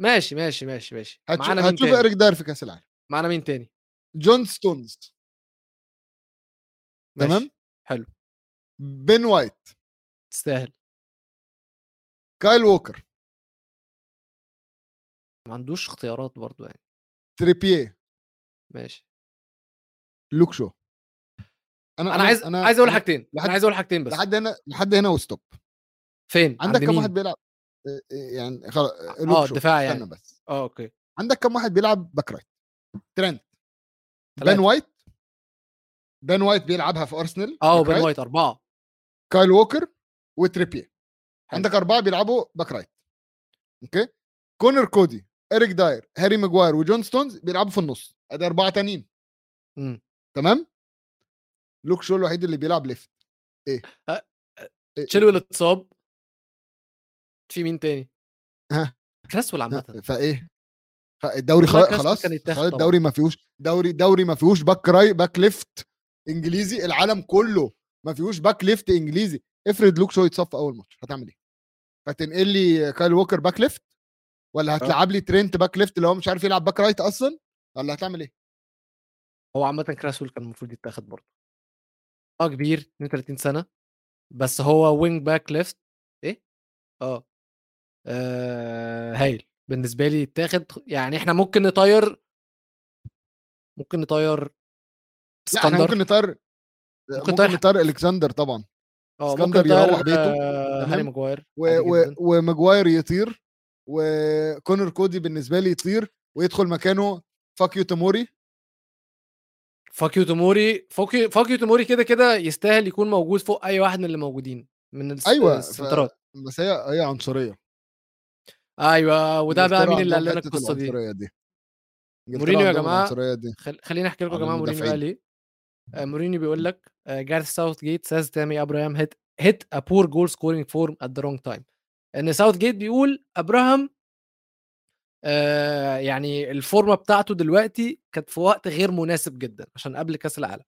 B: ماشي، ماشي، ماشي، ماشي.
A: هتشو-
B: معانا مين
A: هتشوف؟ اريك داير في كأس العالم
B: معانا مين تاني؟
A: جون ستونز
B: ماشي.
A: تمام
B: حلو.
A: بن وايت
B: تستاهل.
A: كايل ووكر
B: ما عندوش اختيارات برضه يعني.
A: تريبيه
B: ماشي.
A: لوك شو
B: أنا عايز عايز أقول حاجتين، أنا
A: لحد
B: عايز أقول حاجتين بس.
A: لحد هنا لحد هنا و stop
B: فين؟
A: عندك
B: عند
A: كم؟ واحد بيلعب آه، آه، يعني خلاص
B: آه،
A: شو
B: الدفاع
A: استنى
B: يعني.
A: بس
B: آه، أوكي.
A: عندك كم واحد بيلعب back right بن
B: تلاتة.
A: وايت بن وايت بيلعبها في أرسنال
B: آه، وبن
A: رايت.
B: وايت 4.
A: كايل ووكر وتريبيه
B: حلو.
A: عندك أربعة بيلعبوا back right أوكي كونر كودي إريك داير هاري ماجواير وجون ستونز بيلعبوا في النص أدي أربعة تانيين. تمام لوك شو الوحيد اللي بيلعب left إيه
B: أ
A: إيه- إيه-
B: تشيلويل اتصاب. في مين تاني؟
A: ها
B: كريسويل عامةً.
A: فإيه فالدوري
B: والله
A: خلاص خلاص. الدوري ما فيهوش دوري دوري ما فيهوش back ri- back left إنجليزي العالم كله ما فيهوش back left إنجليزي افرض لوك شو يتصاب أول ماتش هتعمل إيه؟ هتنقل لي كايل ووكر back left ولا هتلعب لي ترينت back left اللي هو مش عارف يلعب back right أصلا ولا هتعمل إيه؟
B: هو عامةً كريسويل كان المفروض يتاخد برضه. آه كبير 32 سنة، بس هو wing back left إيه؟ آه. آآ هايل. بالنسبة لي يتاخد يعني إحنا ممكن نطيّر ممكن نطيّر
A: لا
B: إحنا.
A: ممكن نطير
B: ممكن
A: ممكن
B: نطير
A: الكسندر طبعا.
B: آه، ممكن إسكندر
A: يروح بيته
B: هاري
A: تمام؟
B: ماجواير.
A: وماجواير يطير وكونر كودي بالنسبة لي يطير ويدخل مكانه فيكايو توموري
B: فيكايو توموري فيكايو فيكايو توموري كده، كده يستاهل يكون موجود فوق أي واحد من اللي موجودين من الس
A: أيوه ف...
B: السنترات.
A: بس هي هي عنصرية.
B: أيوه، وده بقى مين اللي قال لنا
A: حتة
B: القصة دي؟
A: دي.
B: مورينيو يا خل خلّيني أحكي لكم يا
A: على
B: جماعة مورينيو قال إيه. آآ مورينيو بيقول لك آآ Gareth Southgate says Tammy Abraham hit hit a poor goal scoring form at the wrong time. إن ساوث جيت بيقول أبراهام آه يعني الفورمة بتاعته دلوقتي كانت في وقت غير مناسب جدا عشان قبل كأس العالم.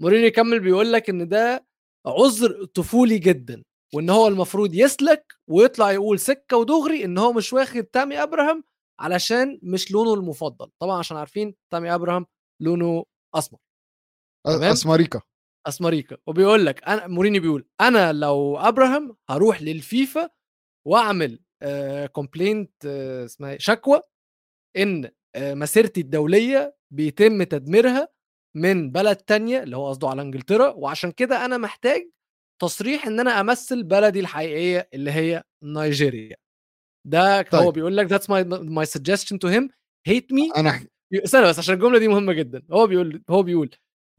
B: مورينيو يكمل بيقول لك إن ده عذر طفولي جدا وإن هو المفروض يسلك ويطلع يقول سكة ودغري إن هو مش واخد تامي أبراهام علشان مش لونه المفضل. طبعا عشان عارفين تامي أبراهام لونه أسمر؟
A: أسمريكا.
B: أسمريكا وبيقول لك أنا مورينيو بيقول أنا لو أبراهام هروح للفيفا وأعمل كومبلينت اسمها إيه؟ شكوى إن آه، مسيرتي الدولية بيتم تدميرها من بلد تانية اللي هو قصده على إنجلترا وعشان كده أنا محتاج تصريح إن أنا أمثل بلدي الحقيقية اللي هي نيجيريا ده طيب. هو بيقول لك that's my my suggestion to him hate me
A: أنا
B: استنى بس عشان الجملة دي مهمة جدا هو بيقول هو بيقول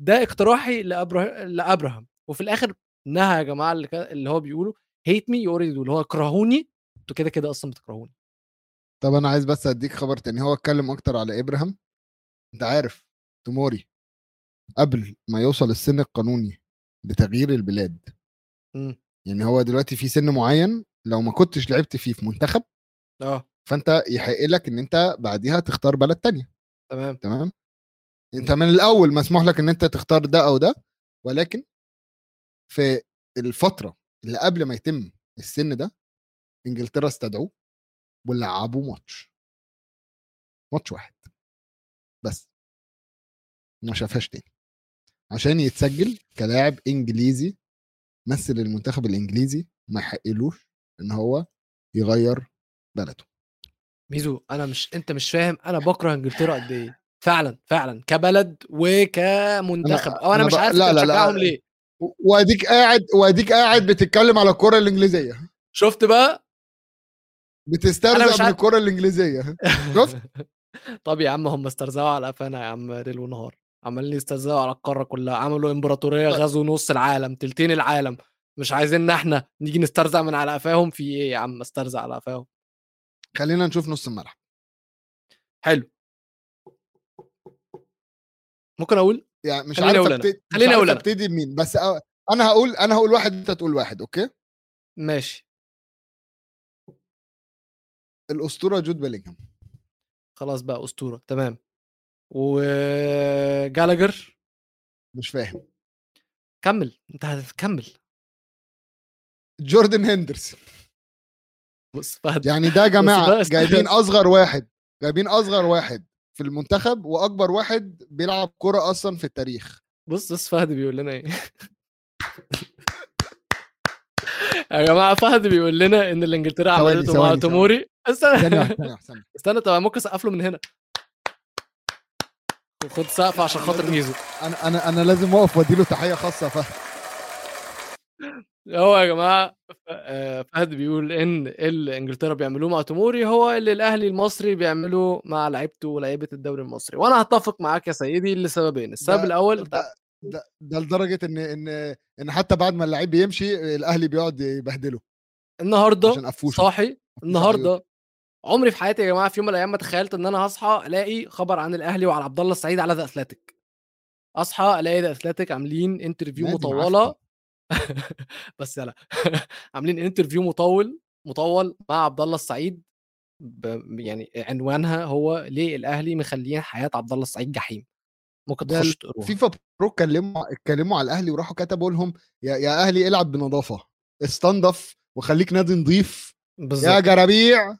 B: ده اقتراحي لأبره... لأبراهام. وفي الآخر نهى يا جماعة اللي, كان... اللي هو بيقوله هيت مي يوريد اللي هو اكرهوني؟ أنتوا كده كده أصلا بتكرهوني.
A: طب أنا عايز بس أديك خبر تاني. هو اتكلم أكتر على إبراهام. أنت عارف توموري قبل ما يوصل السن القانوني لتغيير البلاد
B: امم.
A: يعني هو دلوقتي في سن معين لو ما كنتش لعبت فيه في منتخب
B: آه.
A: فأنت يحق لك إن أنت بعديها تختار بلد تانية.
B: تمام.
A: تمام؟ انت من الأول مسموح لك إن أنت تختار ده أو ده ولكن في الفترة اللي قبل ما يتم السن ده إنجلترا استدعوه ولعبوه ماتش. ماتش واحد. بس. ما شافهاش تاني. عشان يتسجل كلاعب إنجليزي مثل المنتخب الإنجليزي ما يحقلوش إن هو يغير بلده.
B: ميزو أنا مش أنت مش فاهم أنا بكره إنجلترا قد إيه. فعلا فعلا كبلد وكمنتخب. أو أنا,
A: أنا
B: مش عارف
A: لا، لا، لا.
B: ليه.
A: وأديك قاعد وأديك قاعد بتتكلم على الكرة الإنجليزية.
B: شفت بقى؟ أنا
A: بتسترزق الكرة الإنجليزية. شفت؟ [laughs]
B: طب يا عم هم استرزقوا على قفانا يا عم ليل ونهار. عمالين يسترزقوا على القارة كلها. عملوا إمبراطورية
A: طيب.
B: غزوا نص العالم تلتين العالم. مش عايزيننا إحنا نيجي نسترزق من على قفاهم؟ في إيه يا عم استرزق على قفاهم؟
A: خلينا نشوف نص الملعب.
B: حلو. ممكن أقول؟
A: يعني مش
B: خليني
A: عارف مش
B: خليني أنا.
A: أبتدي بمين بس أنا هقول أنا هقول واحد أنت تقول واحد okay؟
B: ماشي.
A: الأسطورة جود بيلينغهام
B: خلاص بقى أسطورة تمام. وجالاجر؟
A: مش فاهم.
B: كمل أنت هتكمل
A: جوردن هندرسون. يعني ده يا [laughs]
B: جماعة
A: جايبين أصغر واحد جايبين أصغر واحد. في المنتخب وأكبر واحد بيلعب كرة أصلا في التاريخ.
B: بص بص فهد بيقول لنا إيه؟ يا جماعة فهد بيقول لنا إن اللي انجلترا
A: ثواني،
B: عملته مع توموري. استنى.
A: واحدة، ثانية
B: استنى طب ممكن أسقف له من هنا؟ خد سقف عشان خاطر ميزو.
A: أنا أنا أنا لازم أقف وادي له تحية خاصة فهد.
B: هو يا جماعة فهد بيقول إن اللي انجلترا بيعملوه مع توموري هو اللي الأهلي المصري بيعملوه مع لعيبته ولاعيبه الدوري المصري. وأنا هتفق معاك يا سيدي لسببين السبب الأول
A: ده ده, ده لدرجة إن إن إن حتى بعد ما اللعيب بيمشي الأهلي بيقعد يبهدله.
B: النهارده صاحي النهارده عمري في حياتي يا جماعة في يوم من الأيام ما تخيلت إن أنا هصحى ألاقي خبر عن الأهلي وعلى عبد الله السعيد على The Athletic. أصحى ألاقي The Athletic عاملين
A: interview
B: مطولة [laughs] بس لا [laughs] عاملين interview مطول مطول مع عبد الله السعيد. يعني عنوانها هو ليه الأهلي مخليين حياة عبد الله السعيد جحيم ممكن تخش تقروها
A: FIFPro اتكلموا اتكلموا على الأهلي وراحوا كتبوا لهم يا, يا أهلي العب بنظافة استنضف وخليك نادي نظيف يا
B: بالظبط
A: جرابيع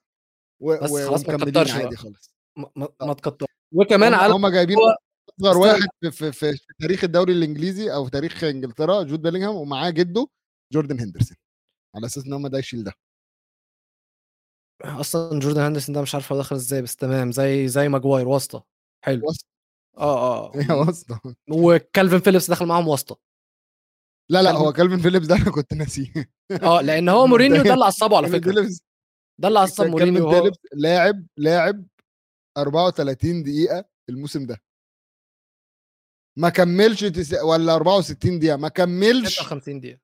A: و...
B: بس. خلاص ما تكترش
A: عادي. خالص
B: ما, ما, ما تكتر وكمان
A: هم,
B: على
A: هم جايبين اصغر. واحد في, في, تاريخ الدوري الإنجليزي أو في تاريخ إنجلترا جود بيلينغهام ومعاه جده جوردن هندرسون على أساس إن هم ده يشيل ده.
B: أصلا جوردن هاندرسون ده مش عارف هو دخل إزاي بس تمام زي زي ماجواير واسطة حلو.
A: واسطة.
B: آه آه [laughs]
A: هي واسطة.
B: وكالفين فيليبس دخل معاهم واسطة.
A: لا لا هو كالفين فيليبس ده أنا كنت ناسيه.
B: آه لأن هو [laughs] مورينيو ده اللي عصبه على
A: فكرة.
B: ده اللي عصب مورينيو هو
A: لاعب لاعب 34 دقيقة الموسم ده. ما كملش تس... ولا 64 دقيقة ما كملش
B: 56 دقيقة.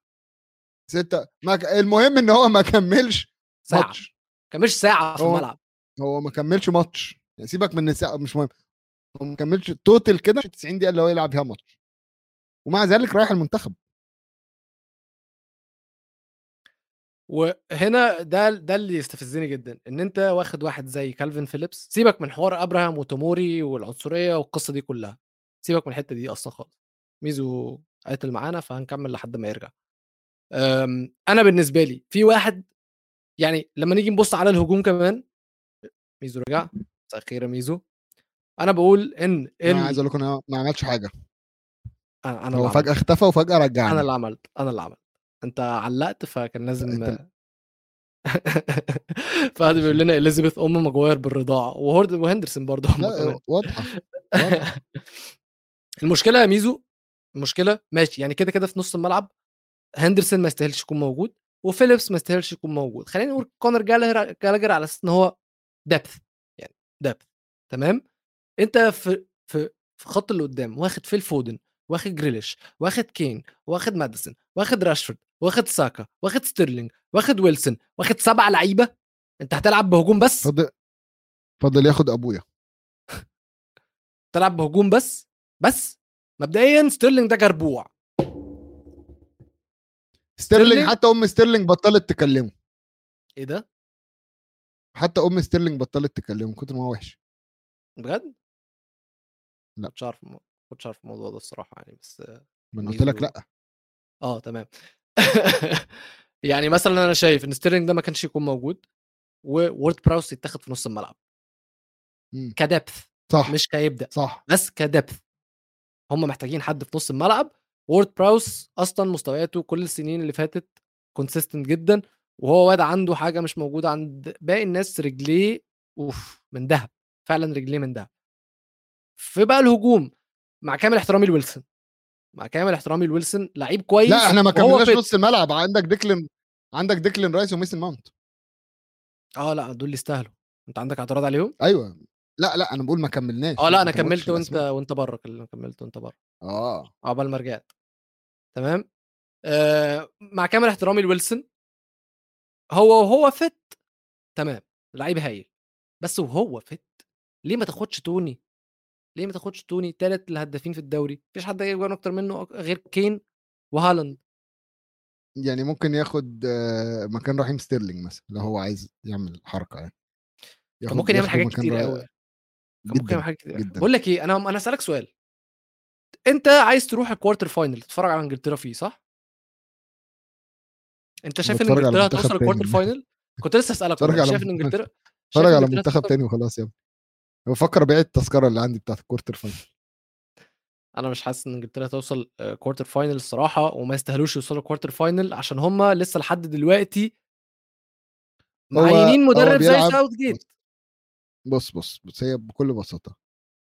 A: ستة ما ك... المهم إن هو ما كملش
B: ساعة.
A: ماتش.
B: كملش ساعة في
A: هو-
B: الملعب.
A: هو ما كملش ماتش. يعني سيبك من الساعة مش مهم. هو ما كملش total كده 90 دقيقة اللي هو يلعب فيها ماتش. ومع ذلك رايح المنتخب.
B: وهنا ده ده اللي يستفزني جدا إن أنت واخد واحد زي كالفين فيليبس سيبك من حوار أبراهام وتوموري والعنصرية والقصة دي كلها. سيبك من الحتة دي أصلا خالص. ميزو قاتل معانا فهنكمل لحد ما يرجع. آمم، أنا بالنسبة لي في واحد يعني لما نيجي نبص على الهجوم كمان ميزو رجع. مساء الخير يا ميزو. أنا بقول إن
A: أنا عايز أقول لكم أنا ما عملتش حاجة.
B: أنا أنا
A: هو
B: فجأة
A: اختفى وفجأة رجعني
B: أنا اللي عملت أنا اللي عملت. أنت علقت فكان لازم
A: أنت [laughs]
B: فهد بيقول لنا إليزابيث أم ماجواير بالرضاعة. وهورد وهندرسون برضه
A: واضحة. [laughs]
B: المشكلة يا ميزو المشكلة ماشي يعني كده كده في نص الملعب هندرسون ما يستاهلش يكون موجود وفيليبس ما يستاهلش يكون موجود. خلينا نقول كونر جالجر على أساس إن هو depth يعني depth تمام؟ أنت في في في خط اللي قدام واخد فيل فودن واخد جريليش واخد كين واخد ماديسون واخد راشفورد واخد ساكا واخد ستيرلينج واخد ويلسون واخد سبع لعيبة أنت هتلعب بهجوم بس؟
A: فضل فضل ياخد أبويا. [laughs]
B: تلعب بهجوم بس؟ بس مبدئيا ستيرلينج ده جربوع.
A: ستيرلينج؟ حتى أم ستيرلينج بطلت تكلمه.
B: إيه ده؟
A: حتى أم ستيرلينج بطلت تكلمه من كتر ما هو وحش.
B: بجد؟
A: لا.
B: كنتش عارف كنتش عارف الموضوع ده الصراحة يعني بس
A: ما أنا قلت لك لأ.
B: آه تمام. [laughs] يعني مثلا أنا شايف إن ستيرلينج ده ما كانش يكون موجود وورد براوس يتاخد في نص الملعب.
A: ك
B: depth
A: صح.
B: مش كبداية.
A: صح.
B: بس ك depth هم محتاجين حد في نص الملعب. وورد براوس أصلا مستوياته كل السنين اللي فاتت consistent جدا وهو واد عنده حاجة مش موجودة عند باقي الناس رجليه أوف من ذهب فعلا رجليه من ذهب. في بقى الهجوم مع كامل احترامي لويلسون. مع كامل احترامي لويلسون لعيب كويس
A: لا إحنا ما كملناش. نص الملعب. عندك ديكلين عندك ديكلين رايس وميسن ماونت.
B: آه لا دول اللي يستاهلوا. أنت عندك اعتراض عليهم؟
A: أيوه. لا لا أنا بقول ما كملناش
B: آه لا
A: أنا
B: كملت
A: وأنت.
B: وأنت بره كملت وأنت بره
A: آه.
B: عقبال ما رجعت. تمام؟ آه مع كامل احترامي لويلسون هو وهو fit تمام لعيب هايل. بس وهو fit ليه ما تاخدش توني؟ ليه ما تاخدش توني؟ تالت الهدافين في الدوري. مفيش حد هيجيب جوان أكتر منه غير كين وهالاند.
A: يعني ممكن ياخد آه، مكان رحيم ستيرلينج مثلا لو هو عايز يعمل حركة يعني.
B: ممكن يعمل حاجات كتير قوي
A: جدا
B: كتير
A: جدا.
B: بقول لك إيه أنا أنا اسالك سؤال أنت عايز تروح ال quarter final تتفرج على إنجلترا فيه صح؟ أنت شايف إن
A: إنجلترا
B: هتوصل ال
A: quarter.
B: final؟ كنت لسه اسالك
A: على
B: شايف إن إنجلترا
A: اتفرج على منتخب تاني وخلاص يا ابني بفكر ابيع التذكرة اللي عندي بتاعت ال quarter
B: final أنا مش حاسس إن إنجلترا توصل quarter final الصراحة وما يستاهلوش يوصلوا quarter final عشان هم لسه لحد دلوقتي معينين مدرب زي ساوث جيت
A: بص بص بص هي بكل بساطة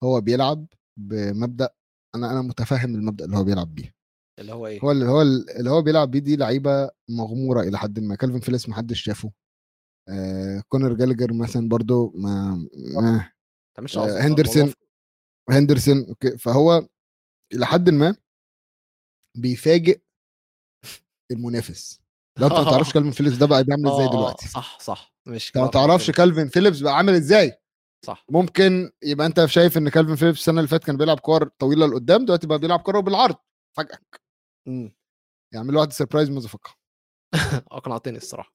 A: هو بيلعب بمبدأ أنا أنا متفهم المبدأ اللي هو بيلعب بيه.
B: اللي هو إيه؟
A: هو اللي هو اللي هو بيلعب بيه دي لعيبة مغمورة إلى حد ما كالفين فيليبس ما حدش شافه. آه كونر جالجر مثلا برضو ما, ما آه، هندرسون هندرسون okay فهو إلى حد ما بيفاجئ المنافس. لو أنت ما تعرفش [laughs] كالفين فيليبس ده بقى بيعمل إزاي دلوقتي؟
B: صح صح مش
A: ما تعرفش كالفين فيليبس بقى عامل إزاي؟
B: صح.
A: ممكن يبقى أنت شايف إن كالفين فيليبس السنة اللي فاتت كان بيلعب كور طويلة لقدام دلوقتي بقى بيلعب كورة بالعرض
B: مم.
A: يعمل واحد surprise motherfucker. [laughs]
B: أقنعتني الصراحة.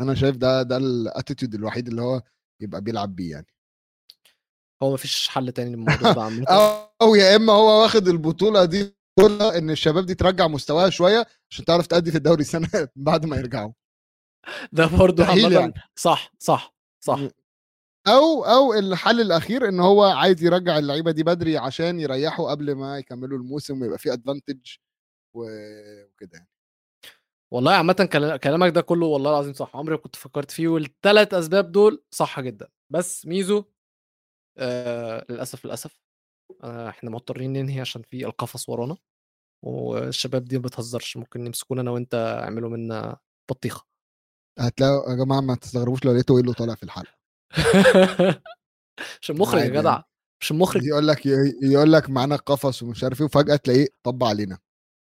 A: أنا شايف ده ده ال attitude الوحيد اللي هو يبقى بيلعب بيه يعني.
B: هو مفيش حل تاني للموضوع ده
A: عامة. [laughs] أو يا إما هو واخد البطولة دي كلها إن الشباب دي ترجع مستواها شوية عشان تعرف تأدي في الدوري السنة [laughs] بعد ما يرجعوا.
B: ده برضه عامة
A: يعني.
B: صح صح صح.
A: أو أو الحل الأخير إن هو عايز يرجع اللعيبة دي بدري عشان يريحوا قبل ما يكملوا الموسم ويبقى في ادفانتج وكده يعني.
B: والله عامة كلا- كلامك ده كله والله العظيم صح. عمري ما كنت فكرت فيه والثلاث أسباب دول صح جدا. بس ميزو آه للأسف للأسف آه إحنا مضطرين ننهي عشان في القفص ورانا والشباب دي ما بتهزرش. ممكن يمسكونا أنا وأنت يعملوا منا بطيخة.
A: هتلاقوا يا جماعة ما تستغربوش لو لقيته ويلو طالع في الحلقة. [laughs]
B: مش المخرج يا جدع.
A: يعني.
B: مش المخرج.
A: يقول لك يقول لك معانا قفص ومش عارف إيه وفجأة تلاقيه طب علينا.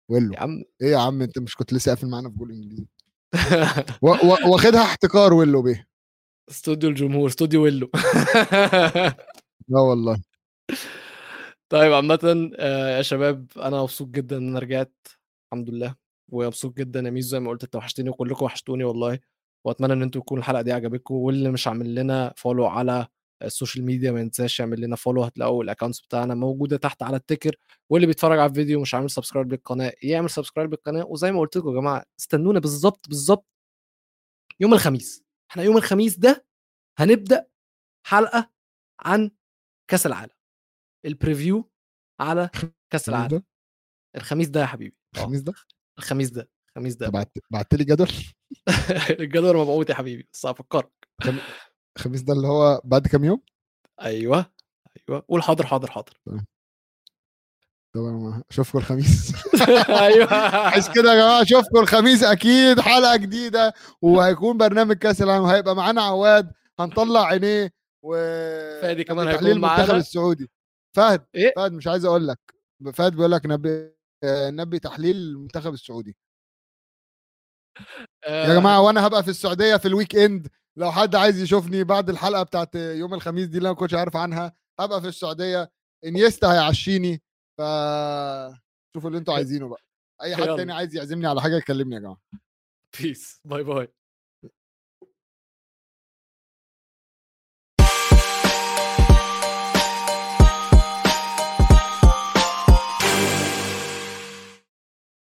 A: ويلو.
B: يا عم
A: إيه يا عم أنت مش كنت لسه قافل معانا في جول إنجليزي؟ [laughs] واخدها احتكار ويلو بيه.
B: استوديو الجمهور استوديو ويلو.
A: لا والله. [laughs]
B: طيب عامة آه، يا شباب أنا مبسوط جدا إن أنا رجعت الحمد لله. ومبسوط جدا يا ميزو زي ما قلت أنت وحشتني وكلكم وحشتوني والله. وأتمنى إن أنتوا تكون الحلقة دي عجبتكم واللي مش عامل لنا follow على ال social media ما ينساش يعمل لنا follow هتلاقوا ال accounts بتاعنا موجودة تحت على ال ticker واللي بيتفرج على الفيديو مش عامل subscribe للقناة يعمل subscribe للقناة وزي ما قلت لكم يا جماعة استنونا بالظبط بالظبط يوم الخميس. إحنا يوم الخميس ده هنبدأ حلقة عن كأس العالم. ال preview على كأس العالم. الخميس ده يا حبيبي.
A: الخميس ده؟
B: الخميس ده. الخميس ده.
A: بعت بعت لي جدول؟ [laughs]
B: الجدول مبعوث يا حبيبي بس هفكرك.
A: الخميس ده اللي هو بعد كام يوم؟
B: أيوه أيوه قول حاضر حاضر حاضر.
A: طبعا أشوفكم الخميس. [laughs]
B: أيوه.
A: عايز كده يا جماعة أشوفكم الخميس أكيد حلقة جديدة وهيكون برنامج كأس العالم هيبقى معانا عواد هنطلع عينيه و
B: فادي كمان هيكون
A: المنتخب السعودي. فهد
B: إيه؟
A: فهد مش عايز أقول لك. فهد بيقول لك نبي نبي تحليل المنتخب السعودي. يا
B: آه،
A: جماعة وأنا هبقى في السعودية في ال weekend لو حد عايز يشوفني بعد الحلقة بتاعت يوم الخميس دي اللي أنا ما كنتش عارف عنها هبقى في السعودية. انيستا هيعشيني. ف شوفوا اللي أنتوا عايزينه بقى. أي حد. تاني عايز يعزمني على حاجة يكلمني يا جماعة.
B: peace bye bye